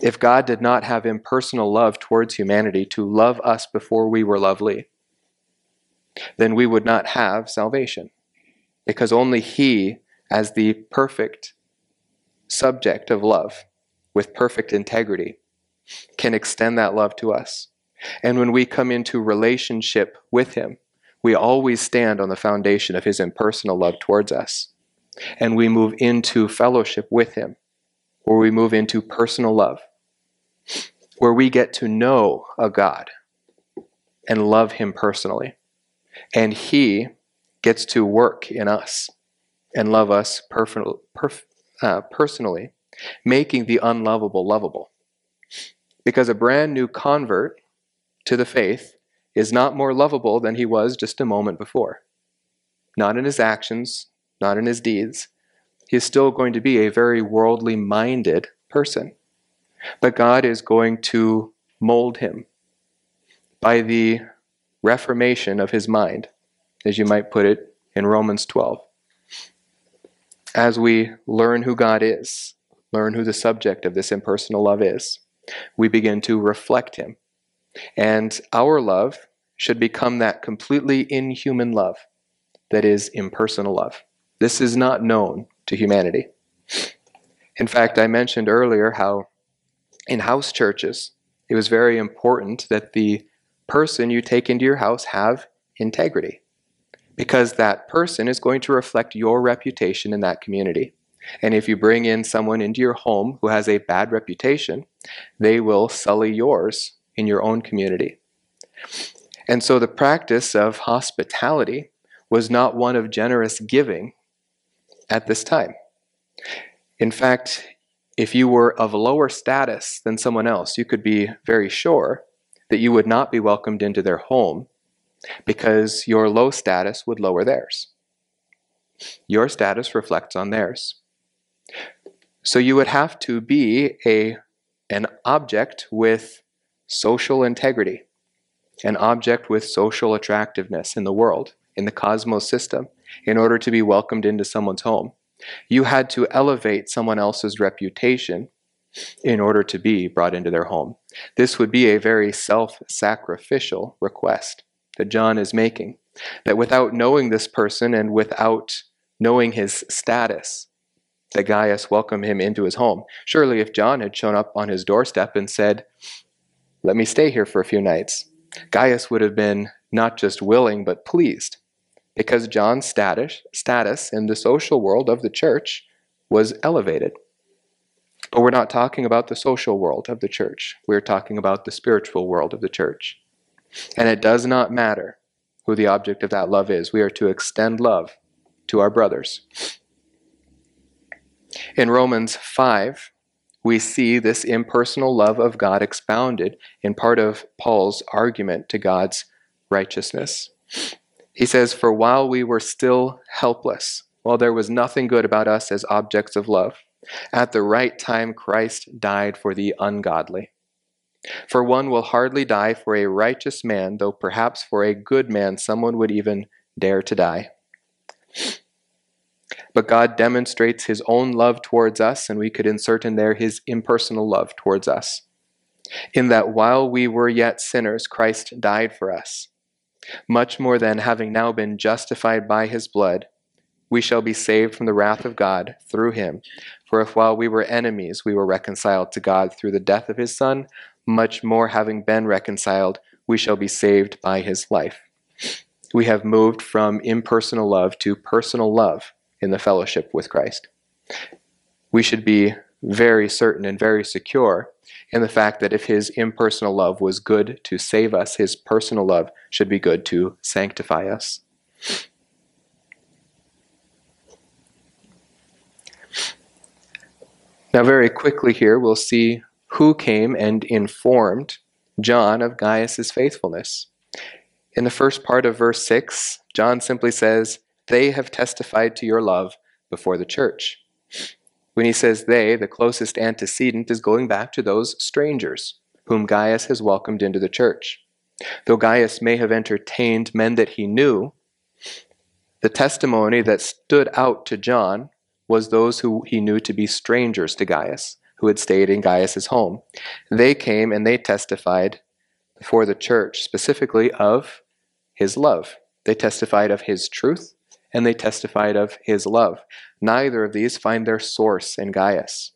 If God did not have impersonal love towards humanity to love us before we were lovely, then we would not have salvation. Because only He, as the perfect subject of love, with perfect integrity, can extend that love to us. And when we come into relationship with Him, we always stand on the foundation of His impersonal love towards us and we move into fellowship with Him, where we move into personal love, where we get to know a God and love Him personally. And He gets to work in us and love us perf- perf- uh, personally, making the unlovable lovable. Because a brand new convert to the faith is not more lovable than he was just a moment before. Not in his actions, not in his deeds, he is still going to be a very worldly minded person. But God is going to mold him by the reformation of his mind, as you might put it in Romans 12. As we learn who God is, learn who the subject of this impersonal love is, we begin to reflect him. And our love should become that completely inhuman love that is impersonal love. This is not known to humanity. In fact, I mentioned earlier how in house churches, it was very important that the person you take into your house have integrity because that person is going to reflect your reputation in that community. And if you bring in someone into your home who has a bad reputation, they will sully yours in your own community. And so the practice of hospitality was not one of generous giving at this time. In fact, if you were of lower status than someone else, you could be very sure that you would not be welcomed into their home because your low status would lower theirs. Your status reflects on theirs. So you would have to be a, an object with social integrity, an object with social attractiveness in the world, in the cosmos system in order to be welcomed into someone's home. You had to elevate someone else's reputation in order to be brought into their home. This would be a very self sacrificial request. that John is making. That without knowing this person and without knowing his status, that Gaius welcomed him into his home. Surely, if John had shown up on his doorstep and said, Let me stay here for a few nights, Gaius would have been not just willing, but pleased, because John's status, status in the social world of the church was elevated. But we're not talking about the social world of the church. We're talking about the spiritual world of the church. And it does not matter who the object of that love is. We are to extend love to our brothers. In Romans 5, we see this impersonal love of God expounded in part of Paul's argument to God's righteousness. He says, For while we were still helpless, while there was nothing good about us as objects of love, at the right time Christ died for the ungodly. For one will hardly die for a righteous man, though perhaps for a good man someone would even dare to die. But God demonstrates his own love towards us, and we could insert in there his impersonal love towards us. In that while we were yet sinners, Christ died for us. Much more than having now been justified by his blood, we shall be saved from the wrath of God through him. For if while we were enemies, we were reconciled to God through the death of his Son, much more having been reconciled, we shall be saved by his life. We have moved from impersonal love to personal love in the fellowship with Christ. We should be very certain and very secure in the fact that if his impersonal love was good to save us, his personal love should be good to sanctify us. Now, very quickly here, we'll see who came and informed John of Gaius's faithfulness. In the first part of verse 6, John simply says, they have testified to your love before the church. When he says they, the closest antecedent is going back to those strangers whom Gaius has welcomed into the church. Though Gaius may have entertained men that he knew, the testimony that stood out to John was those who he knew to be strangers to Gaius, who had stayed in Gaius's home. They came and they testified before the church, specifically of his love. They testified of his truth and they testified of his love. Neither of these find their source in Gaius.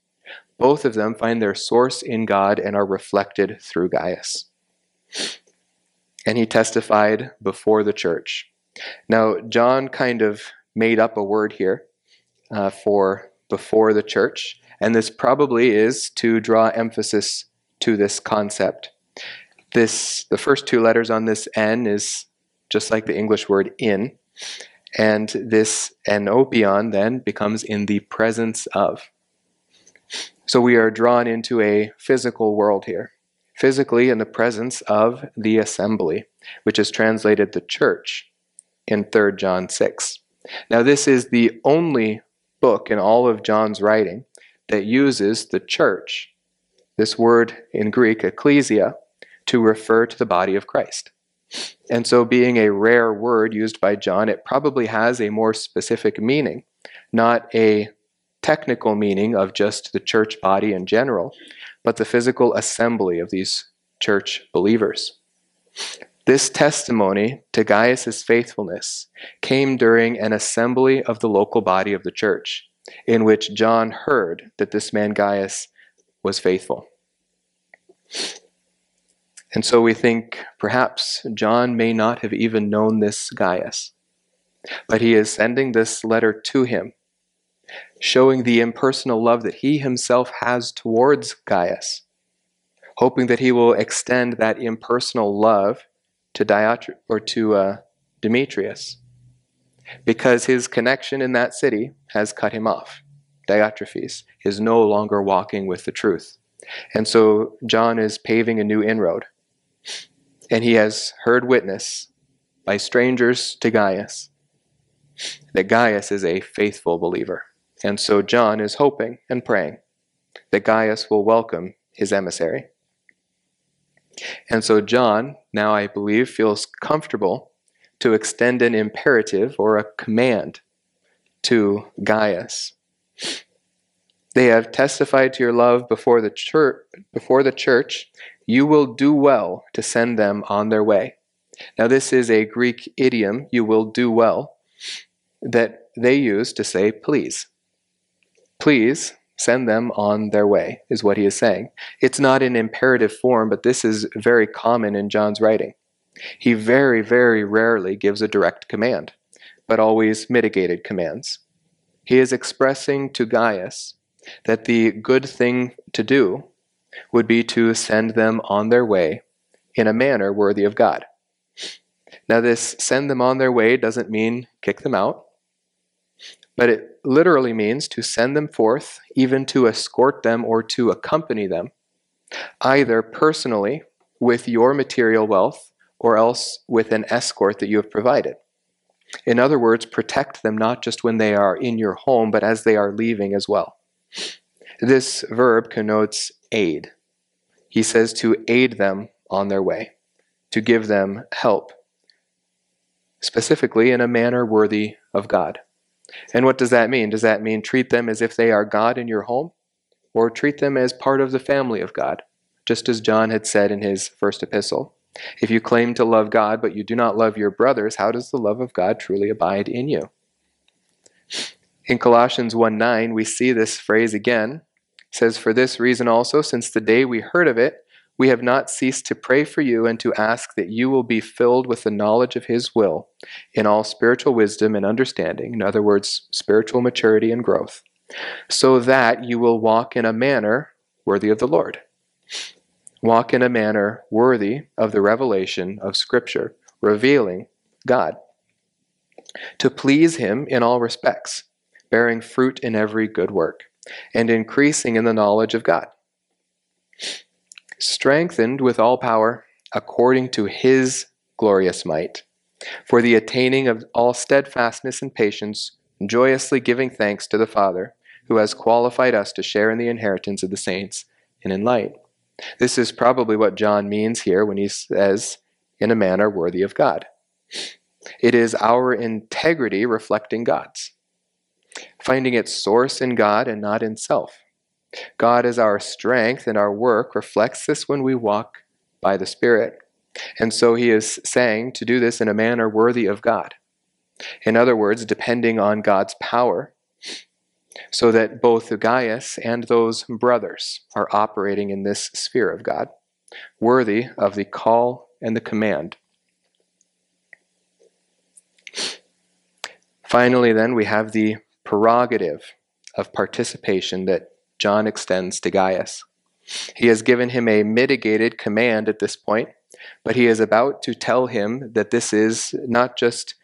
Both of them find their source in God and are reflected through Gaius. And he testified before the church. Now, John kind of made up a word here uh, for before the church, and this probably is to draw emphasis to this concept. This the first two letters on this N is just like the English word in, and this enopion then becomes in the presence of. So we are drawn into a physical world here, physically in the presence of the assembly, which is translated the church in 3 John 6. Now, this is the only book in all of John's writing that uses the church, this word in Greek, ecclesia, to refer to the body of Christ. And so, being a rare word used by John, it probably has a more specific meaning, not a technical meaning of just the church body in general, but the physical assembly of these church believers. This testimony to Gaius's faithfulness came during an assembly of the local body of the church, in which John heard that this man Gaius was faithful. And so we think perhaps John may not have even known this Gaius, but he is sending this letter to him, showing the impersonal love that he himself has towards Gaius, hoping that he will extend that impersonal love to Diotri- or to uh, Demetrius, because his connection in that city has cut him off. Diotrephes is no longer walking with the truth. And so John is paving a new inroad and he has heard witness by strangers to Gaius that Gaius is a faithful believer. And so John is hoping and praying that Gaius will welcome his emissary. And so John, now I believe, feels comfortable to extend an imperative or a command to Gaius. They have testified to your love before the church, before the church you will do well to send them on their way. Now, this is a Greek idiom, you will do well, that they use to say please. Please send them on their way, is what he is saying. It's not in imperative form, but this is very common in John's writing. He very, very rarely gives a direct command, but always mitigated commands. He is expressing to Gaius that the good thing to do would be to send them on their way in a manner worthy of God. Now, this send them on their way doesn't mean kick them out, but it literally means to send them forth, even to escort them or to accompany them, either personally with your material wealth or else with an escort that you have provided. In other words, protect them not just when they are in your home, but as they are leaving as well. This verb connotes aid. He says to aid them on their way, to give them help, specifically in a manner worthy of God. And what does that mean? Does that mean treat them as if they are God in your home? Or treat them as part of the family of God, just as John had said in his first epistle? If you claim to love God, but you do not love your brothers, how does the love of God truly abide in you? In Colossians 1 9, we see this phrase again. Says, For this reason also, since the day we heard of it, we have not ceased to pray for you and to ask that you will be filled with the knowledge of His will in all spiritual wisdom and understanding, in other words, spiritual maturity and growth, so that you will walk in a manner worthy of the Lord. Walk in a manner worthy of the revelation of Scripture, revealing God, to please Him in all respects, bearing fruit in every good work, and increasing in the knowledge of God, strengthened with all power according to His glorious might, for the attaining of all steadfastness and patience, joyously giving thanks to the Father, who has qualified us to share in the inheritance of the saints and in light. This is probably what John means here when he says, in a manner worthy of God. It is our integrity reflecting God's, finding its source in God and not in self. God is our strength, and our work reflects this when we walk by the Spirit. And so he is saying to do this in a manner worthy of God. In other words, depending on God's power so that both Gaius and those brothers are operating in this sphere of God, worthy of the call and the command. Finally, then, we have the prerogative of participation that John extends to Gaius. He has given him a mitigated command at this point, but he is about to tell him that this is not just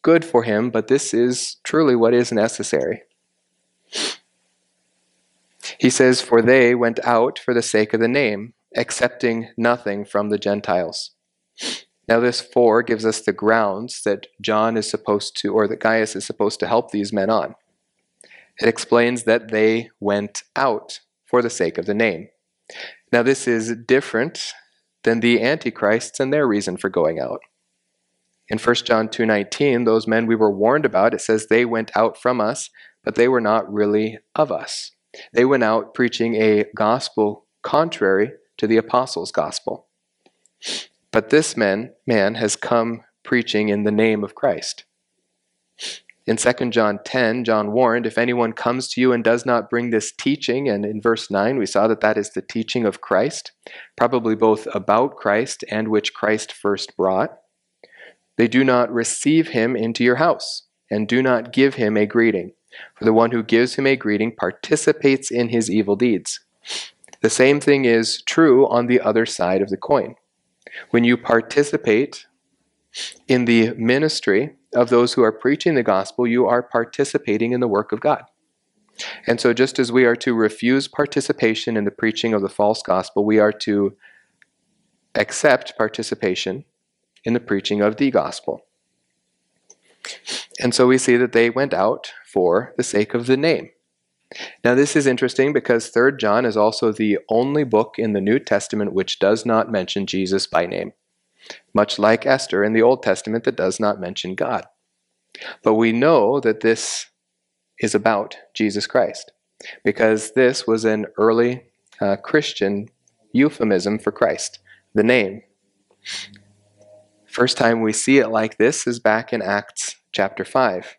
good for him, but this is truly what is necessary. He says, For they went out for the sake of the name, accepting nothing from the Gentiles. Now, this four gives us the grounds that John is supposed to, or that Gaius is supposed to help these men on. It explains that they went out for the sake of the name. Now, this is different than the antichrists and their reason for going out. In 1 John 2:19, those men we were warned about, it says they went out from us but they were not really of us. They went out preaching a gospel contrary to the apostles' gospel. But this man, man has come preaching in the name of Christ. In 2 John 10, John warned, If anyone comes to you and does not bring this teaching, and in verse 9 we saw that that is the teaching of Christ, probably both about Christ and which Christ first brought, they do not receive him into your house, and do not give him a greeting. For the one who gives him a greeting participates in his evil deeds. The same thing is true on the other side of the coin. When you participate in the ministry of those who are preaching the gospel, you are participating in the work of God. And so, just as we are to refuse participation in the preaching of the false gospel, we are to accept participation in the preaching of the gospel. And so we see that they went out for the sake of the name. Now, this is interesting because 3rd John is also the only book in the New Testament which does not mention Jesus by name, much like Esther in the Old Testament that does not mention God. But we know that this is about Jesus Christ because this was an early uh, Christian euphemism for Christ, the name. First time we see it like this is back in Acts chapter 5,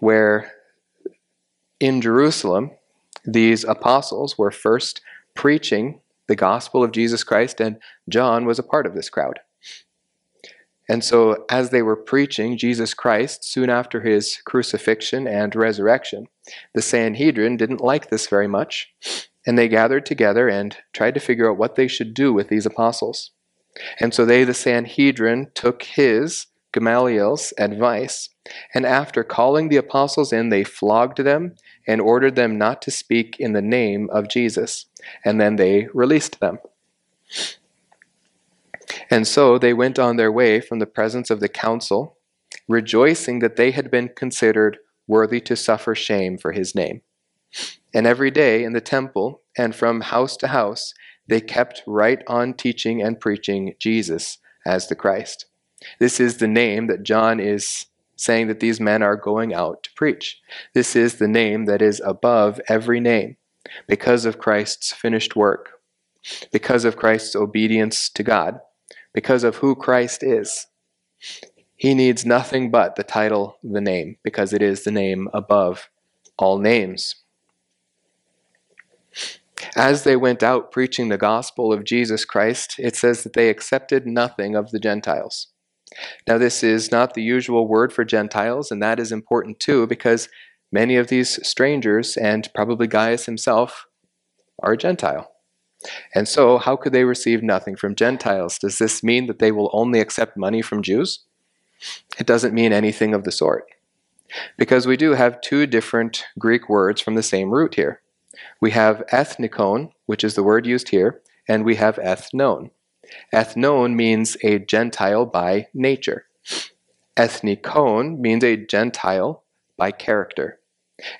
where in Jerusalem, these apostles were first preaching the gospel of Jesus Christ, and John was a part of this crowd. And so, as they were preaching Jesus Christ soon after his crucifixion and resurrection, the Sanhedrin didn't like this very much, and they gathered together and tried to figure out what they should do with these apostles. And so they, the Sanhedrin, took his, Gamaliel's, advice, and after calling the apostles in, they flogged them and ordered them not to speak in the name of Jesus. And then they released them. And so they went on their way from the presence of the council, rejoicing that they had been considered worthy to suffer shame for his name. And every day in the temple and from house to house, they kept right on teaching and preaching Jesus as the Christ. This is the name that John is saying that these men are going out to preach. This is the name that is above every name because of Christ's finished work, because of Christ's obedience to God, because of who Christ is. He needs nothing but the title, the name, because it is the name above all names. As they went out preaching the gospel of Jesus Christ, it says that they accepted nothing of the Gentiles. Now, this is not the usual word for Gentiles, and that is important too because many of these strangers, and probably Gaius himself, are Gentile. And so, how could they receive nothing from Gentiles? Does this mean that they will only accept money from Jews? It doesn't mean anything of the sort. Because we do have two different Greek words from the same root here. We have ethnikon, which is the word used here, and we have ethnon. Ethnon means a Gentile by nature. Ethnikon means a Gentile by character.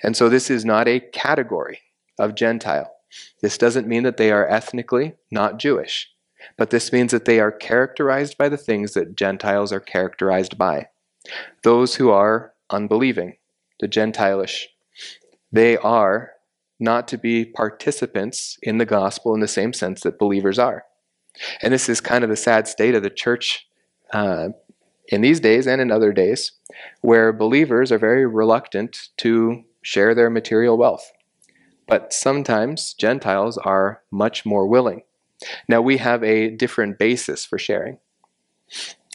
And so this is not a category of Gentile. This doesn't mean that they are ethnically not Jewish, but this means that they are characterized by the things that Gentiles are characterized by. Those who are unbelieving, the Gentilish, they are not to be participants in the gospel in the same sense that believers are. And this is kind of the sad state of the church uh, in these days and in other days, where believers are very reluctant to share their material wealth. But sometimes Gentiles are much more willing. Now, we have a different basis for sharing.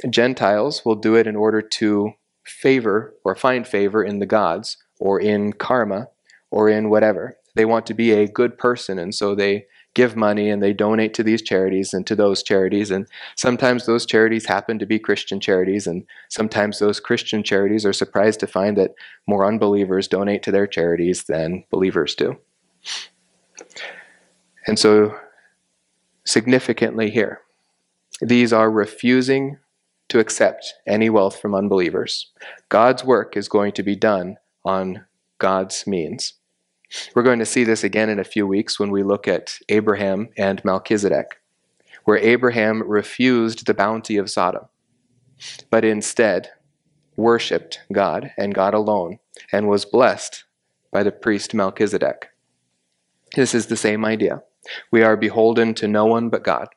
Gentiles will do it in order to favor or find favor in the gods or in karma or in whatever. They want to be a good person, and so they give money and they donate to these charities and to those charities. And sometimes those charities happen to be Christian charities, and sometimes those Christian charities are surprised to find that more unbelievers donate to their charities than believers do. And so, significantly here, these are refusing to accept any wealth from unbelievers. God's work is going to be done on God's means. We're going to see this again in a few weeks when we look at Abraham and Melchizedek, where Abraham refused the bounty of Sodom, but instead worshiped God and God alone and was blessed by the priest Melchizedek. This is the same idea. We are beholden to no one but God.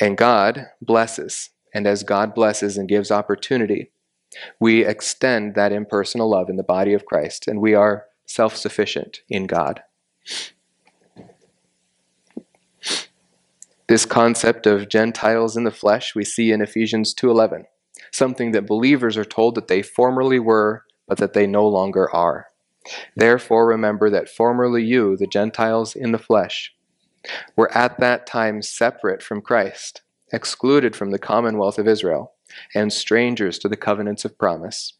And God blesses. And as God blesses and gives opportunity, we extend that impersonal love in the body of Christ, and we are self sufficient in God. This concept of Gentiles in the flesh we see in Ephesians 2:11, something that believers are told that they formerly were, but that they no longer are. Therefore remember that formerly you, the Gentiles in the flesh, were at that time separate from Christ, excluded from the commonwealth of Israel, and strangers to the covenants of promise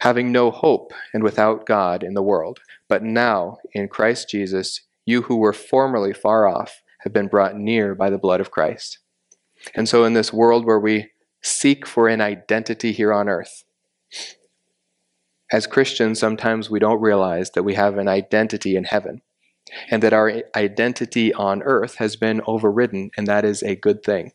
having no hope and without God in the world. But now, in Christ Jesus, you who were formerly far off have been brought near by the blood of Christ. And so, in this world where we seek for an identity here on earth, as Christians, sometimes we don't realize that we have an identity in heaven and that our identity on earth has been overridden, and that is a good thing.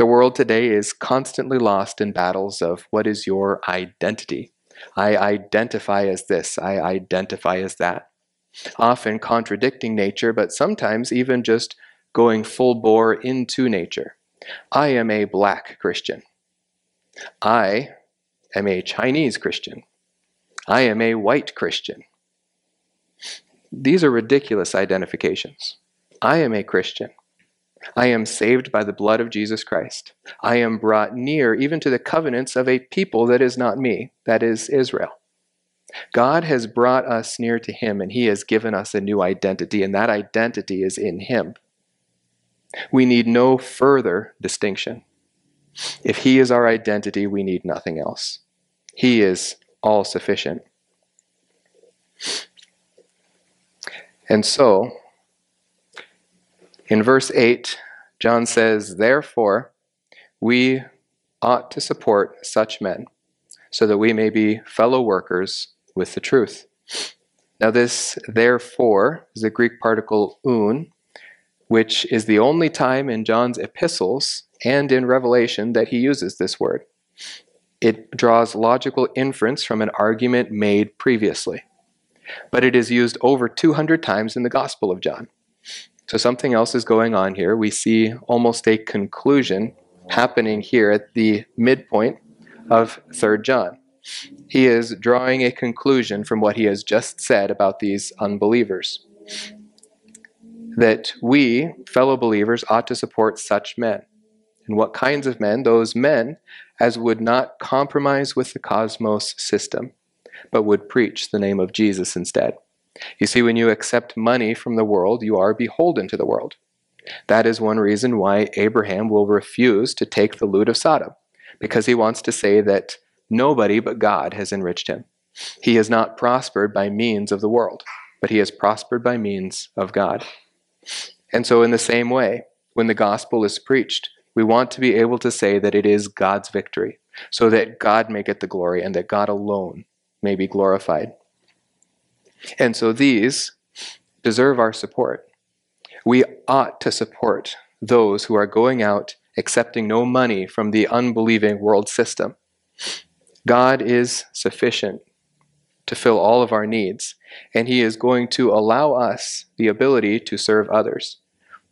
The world today is constantly lost in battles of what is your identity. I identify as this, I identify as that. Often contradicting nature, but sometimes even just going full bore into nature I am a black Christian. I am a Chinese Christian. I am a white Christian. These are ridiculous identifications. I am a Christian. I am saved by the blood of Jesus Christ. I am brought near even to the covenants of a people that is not me, that is Israel. God has brought us near to Him and He has given us a new identity, and that identity is in Him. We need no further distinction. If He is our identity, we need nothing else. He is all sufficient. And so, in verse 8, John says, Therefore, we ought to support such men, so that we may be fellow workers with the truth. Now, this therefore is the Greek particle oun, which is the only time in John's epistles and in Revelation that he uses this word. It draws logical inference from an argument made previously, but it is used over 200 times in the Gospel of John. So something else is going on here. We see almost a conclusion happening here at the midpoint of 3rd John. He is drawing a conclusion from what he has just said about these unbelievers. That we, fellow believers, ought to support such men. And what kinds of men? Those men as would not compromise with the cosmos system, but would preach the name of Jesus instead. You see, when you accept money from the world, you are beholden to the world. That is one reason why Abraham will refuse to take the loot of Sodom, because he wants to say that nobody but God has enriched him. He has not prospered by means of the world, but he has prospered by means of God. And so, in the same way, when the gospel is preached, we want to be able to say that it is God's victory, so that God may get the glory and that God alone may be glorified. And so these deserve our support. We ought to support those who are going out accepting no money from the unbelieving world system. God is sufficient to fill all of our needs, and He is going to allow us the ability to serve others.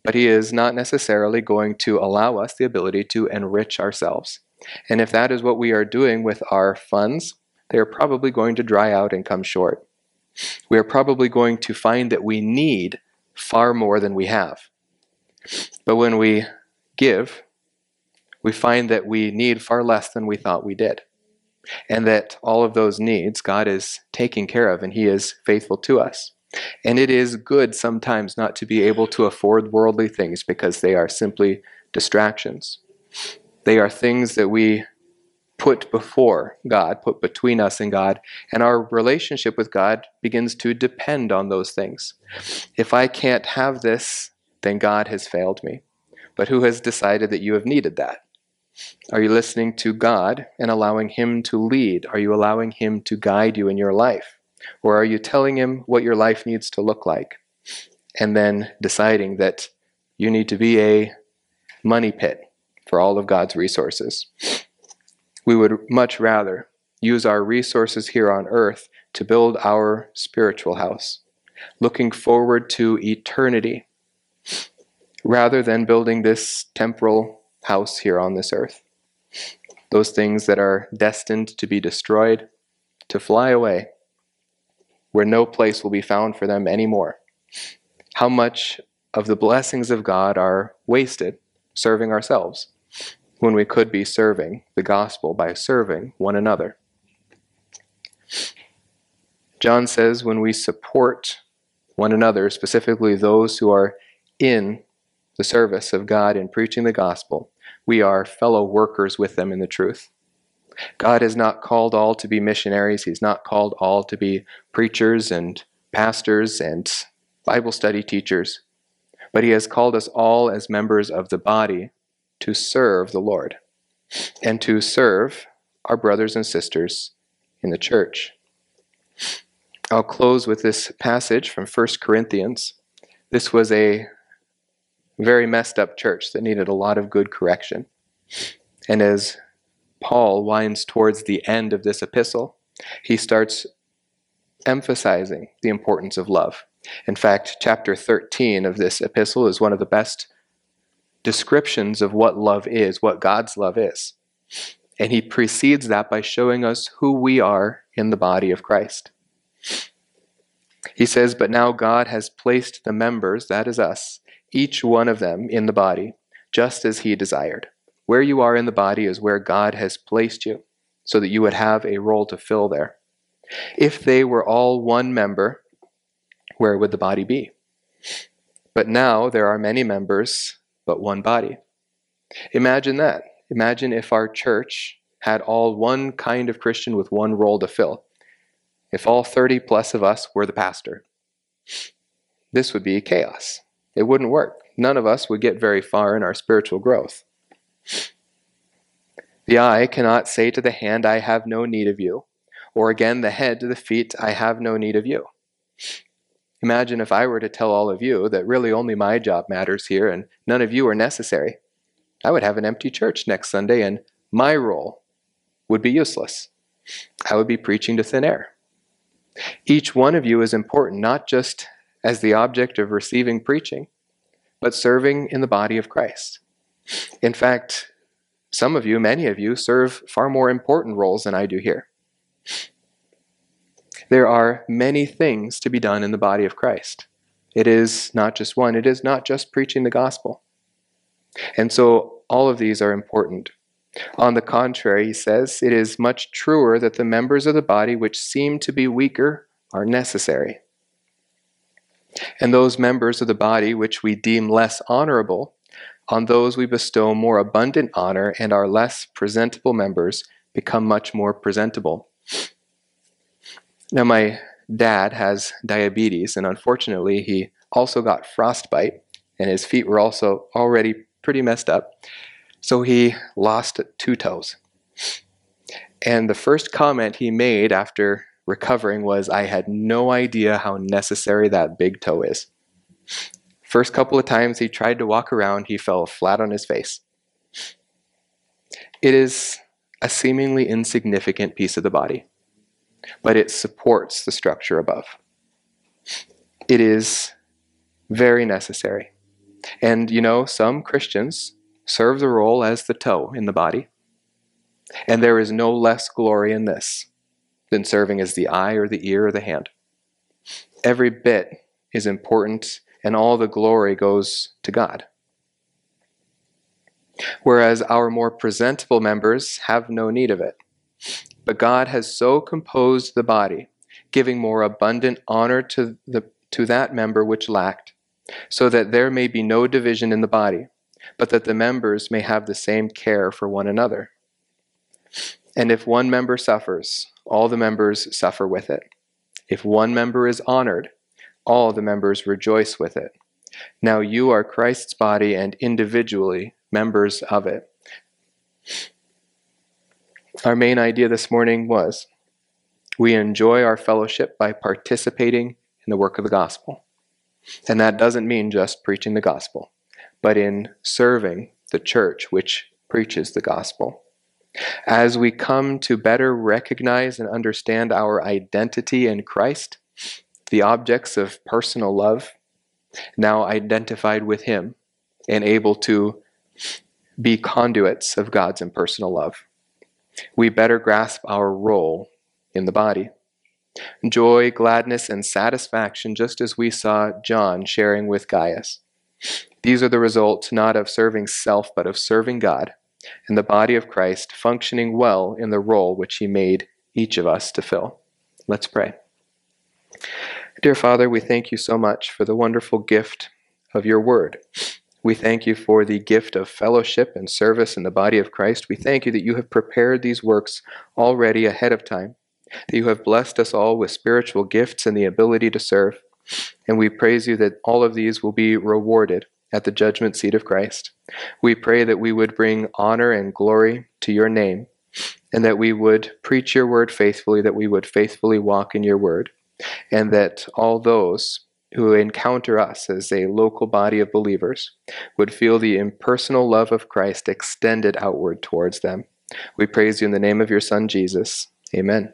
But He is not necessarily going to allow us the ability to enrich ourselves. And if that is what we are doing with our funds, they are probably going to dry out and come short we are probably going to find that we need far more than we have. But when we give, we find that we need far less than we thought we did. And that all of those needs God is taking care of and He is faithful to us. And it is good sometimes not to be able to afford worldly things because they are simply distractions. They are things that we put before God, put between us and God, and our relationship with God begins to depend on those things. If I can't have this, then God has failed me. But who has decided that you have needed that? Are you listening to God and allowing Him to lead? Are you allowing Him to guide you in your life? Or are you telling Him what your life needs to look like? And then deciding that you need to be a money pit for all of God's resources. We would much rather use our resources here on earth to build our spiritual house, looking forward to eternity, rather than building this temporal house here on this earth. Those things that are destined to be destroyed, to fly away, where no place will be found for them anymore. How much of the blessings of God are wasted serving ourselves? When we could be serving the gospel by serving one another. John says when we support one another, specifically those who are in the service of God in preaching the gospel, we are fellow workers with them in the truth. God has not called all to be missionaries. He's not called all to be preachers and pastors and Bible study teachers. But He has called us all as members of the body to serve the Lord and to serve our brothers and sisters in the church. I'll close with this passage from 1 Corinthians. This was a very messed up church that needed a lot of good correction. And as Paul winds towards the end of this epistle, he starts emphasizing the importance of love. In fact, chapter 13 of this epistle is one of the best descriptions of what love is, what God's love is. And he precedes that by showing us who we are in the body of Christ. He says, But now God has placed the members, that is us, each one of them in the body, just as he desired. Where you are in the body is where God has placed you, so that you would have a role to fill there. If they were all one member, where would the body be? But now there are many members, but one body. Imagine that. Imagine if our church had all one kind of Christian with one role to fill. If all 30 plus of us were the pastor, this would be chaos. It wouldn't work. None of us would get very far in our spiritual growth. The eye cannot say to the hand, I have no need of you, or again the head to the feet, I have no need of you. Imagine if I were to tell all of you that really only my job matters here and none of you are necessary. I would have an empty church next Sunday and my role would be useless. I would be preaching to thin air. Each one of you is important, not just as the object of receiving preaching, but serving in the body of Christ. In fact, some of you, many of you, serve far more important roles than I do here. There are many things to be done in the body of Christ. It is not just one, it is not just preaching the gospel. And so all of these are important. On the contrary, he says, it is much truer that the members of the body which seem to be weaker are necessary. And those members of the body which we deem less honorable, on those we bestow more abundant honor, and our less presentable members become much more presentable. Now, my dad has diabetes, and unfortunately, he also got frostbite, and his feet were also already pretty messed up. So he lost two toes. And the first comment he made after recovering was, I had no idea how necessary that big toe is. First couple of times he tried to walk around, he fell flat on his face. It is a seemingly insignificant piece of the body, but it supports the structure above. It is very necessary. And you know, some Christians serve the role as the toe in the body. And there is no less glory in this than serving as the eye or the ear or the hand. Every bit is important, and all the glory goes to God. Whereas our more presentable members have no need of it. But God has so composed the body, giving more abundant honor to, the, to that member which lacked, so that there may be no division in the body but that the members may have the same care for one another. And if one member suffers, all the members suffer with it. If one member is honored, all the members rejoice with it. Now you are Christ's body and individually members of it. Our main idea this morning was we enjoy our fellowship by participating in the work of the gospel. And that doesn't mean just preaching the gospel but in serving the church which preaches the gospel. As we come to better recognize and understand our identity in Christ, the objects of personal love, now identified with Him and able to be conduits of God's impersonal love, we better grasp our role in the body. Joy, gladness, and satisfaction, just as we saw John sharing with Gaius. These are the results not of serving self, but of serving God and the body of Christ functioning well in the role which He made each of us to fill. Let's pray. Dear Father, we thank you so much for the wonderful gift of your word. We thank you for the gift of fellowship and service in the body of Christ. We thank you that you have prepared these works already ahead of time, that you have blessed us all with spiritual gifts and the ability to serve. And we praise you that all of these will be rewarded at the judgment seat of Christ. We pray that we would bring honor and glory to your name, and that we would preach your word faithfully, that we would faithfully walk in your word, and that all those who encounter us as a local body of believers would feel the impersonal love of Christ extended outward towards them. We praise you in the name of your Son, Jesus. Amen.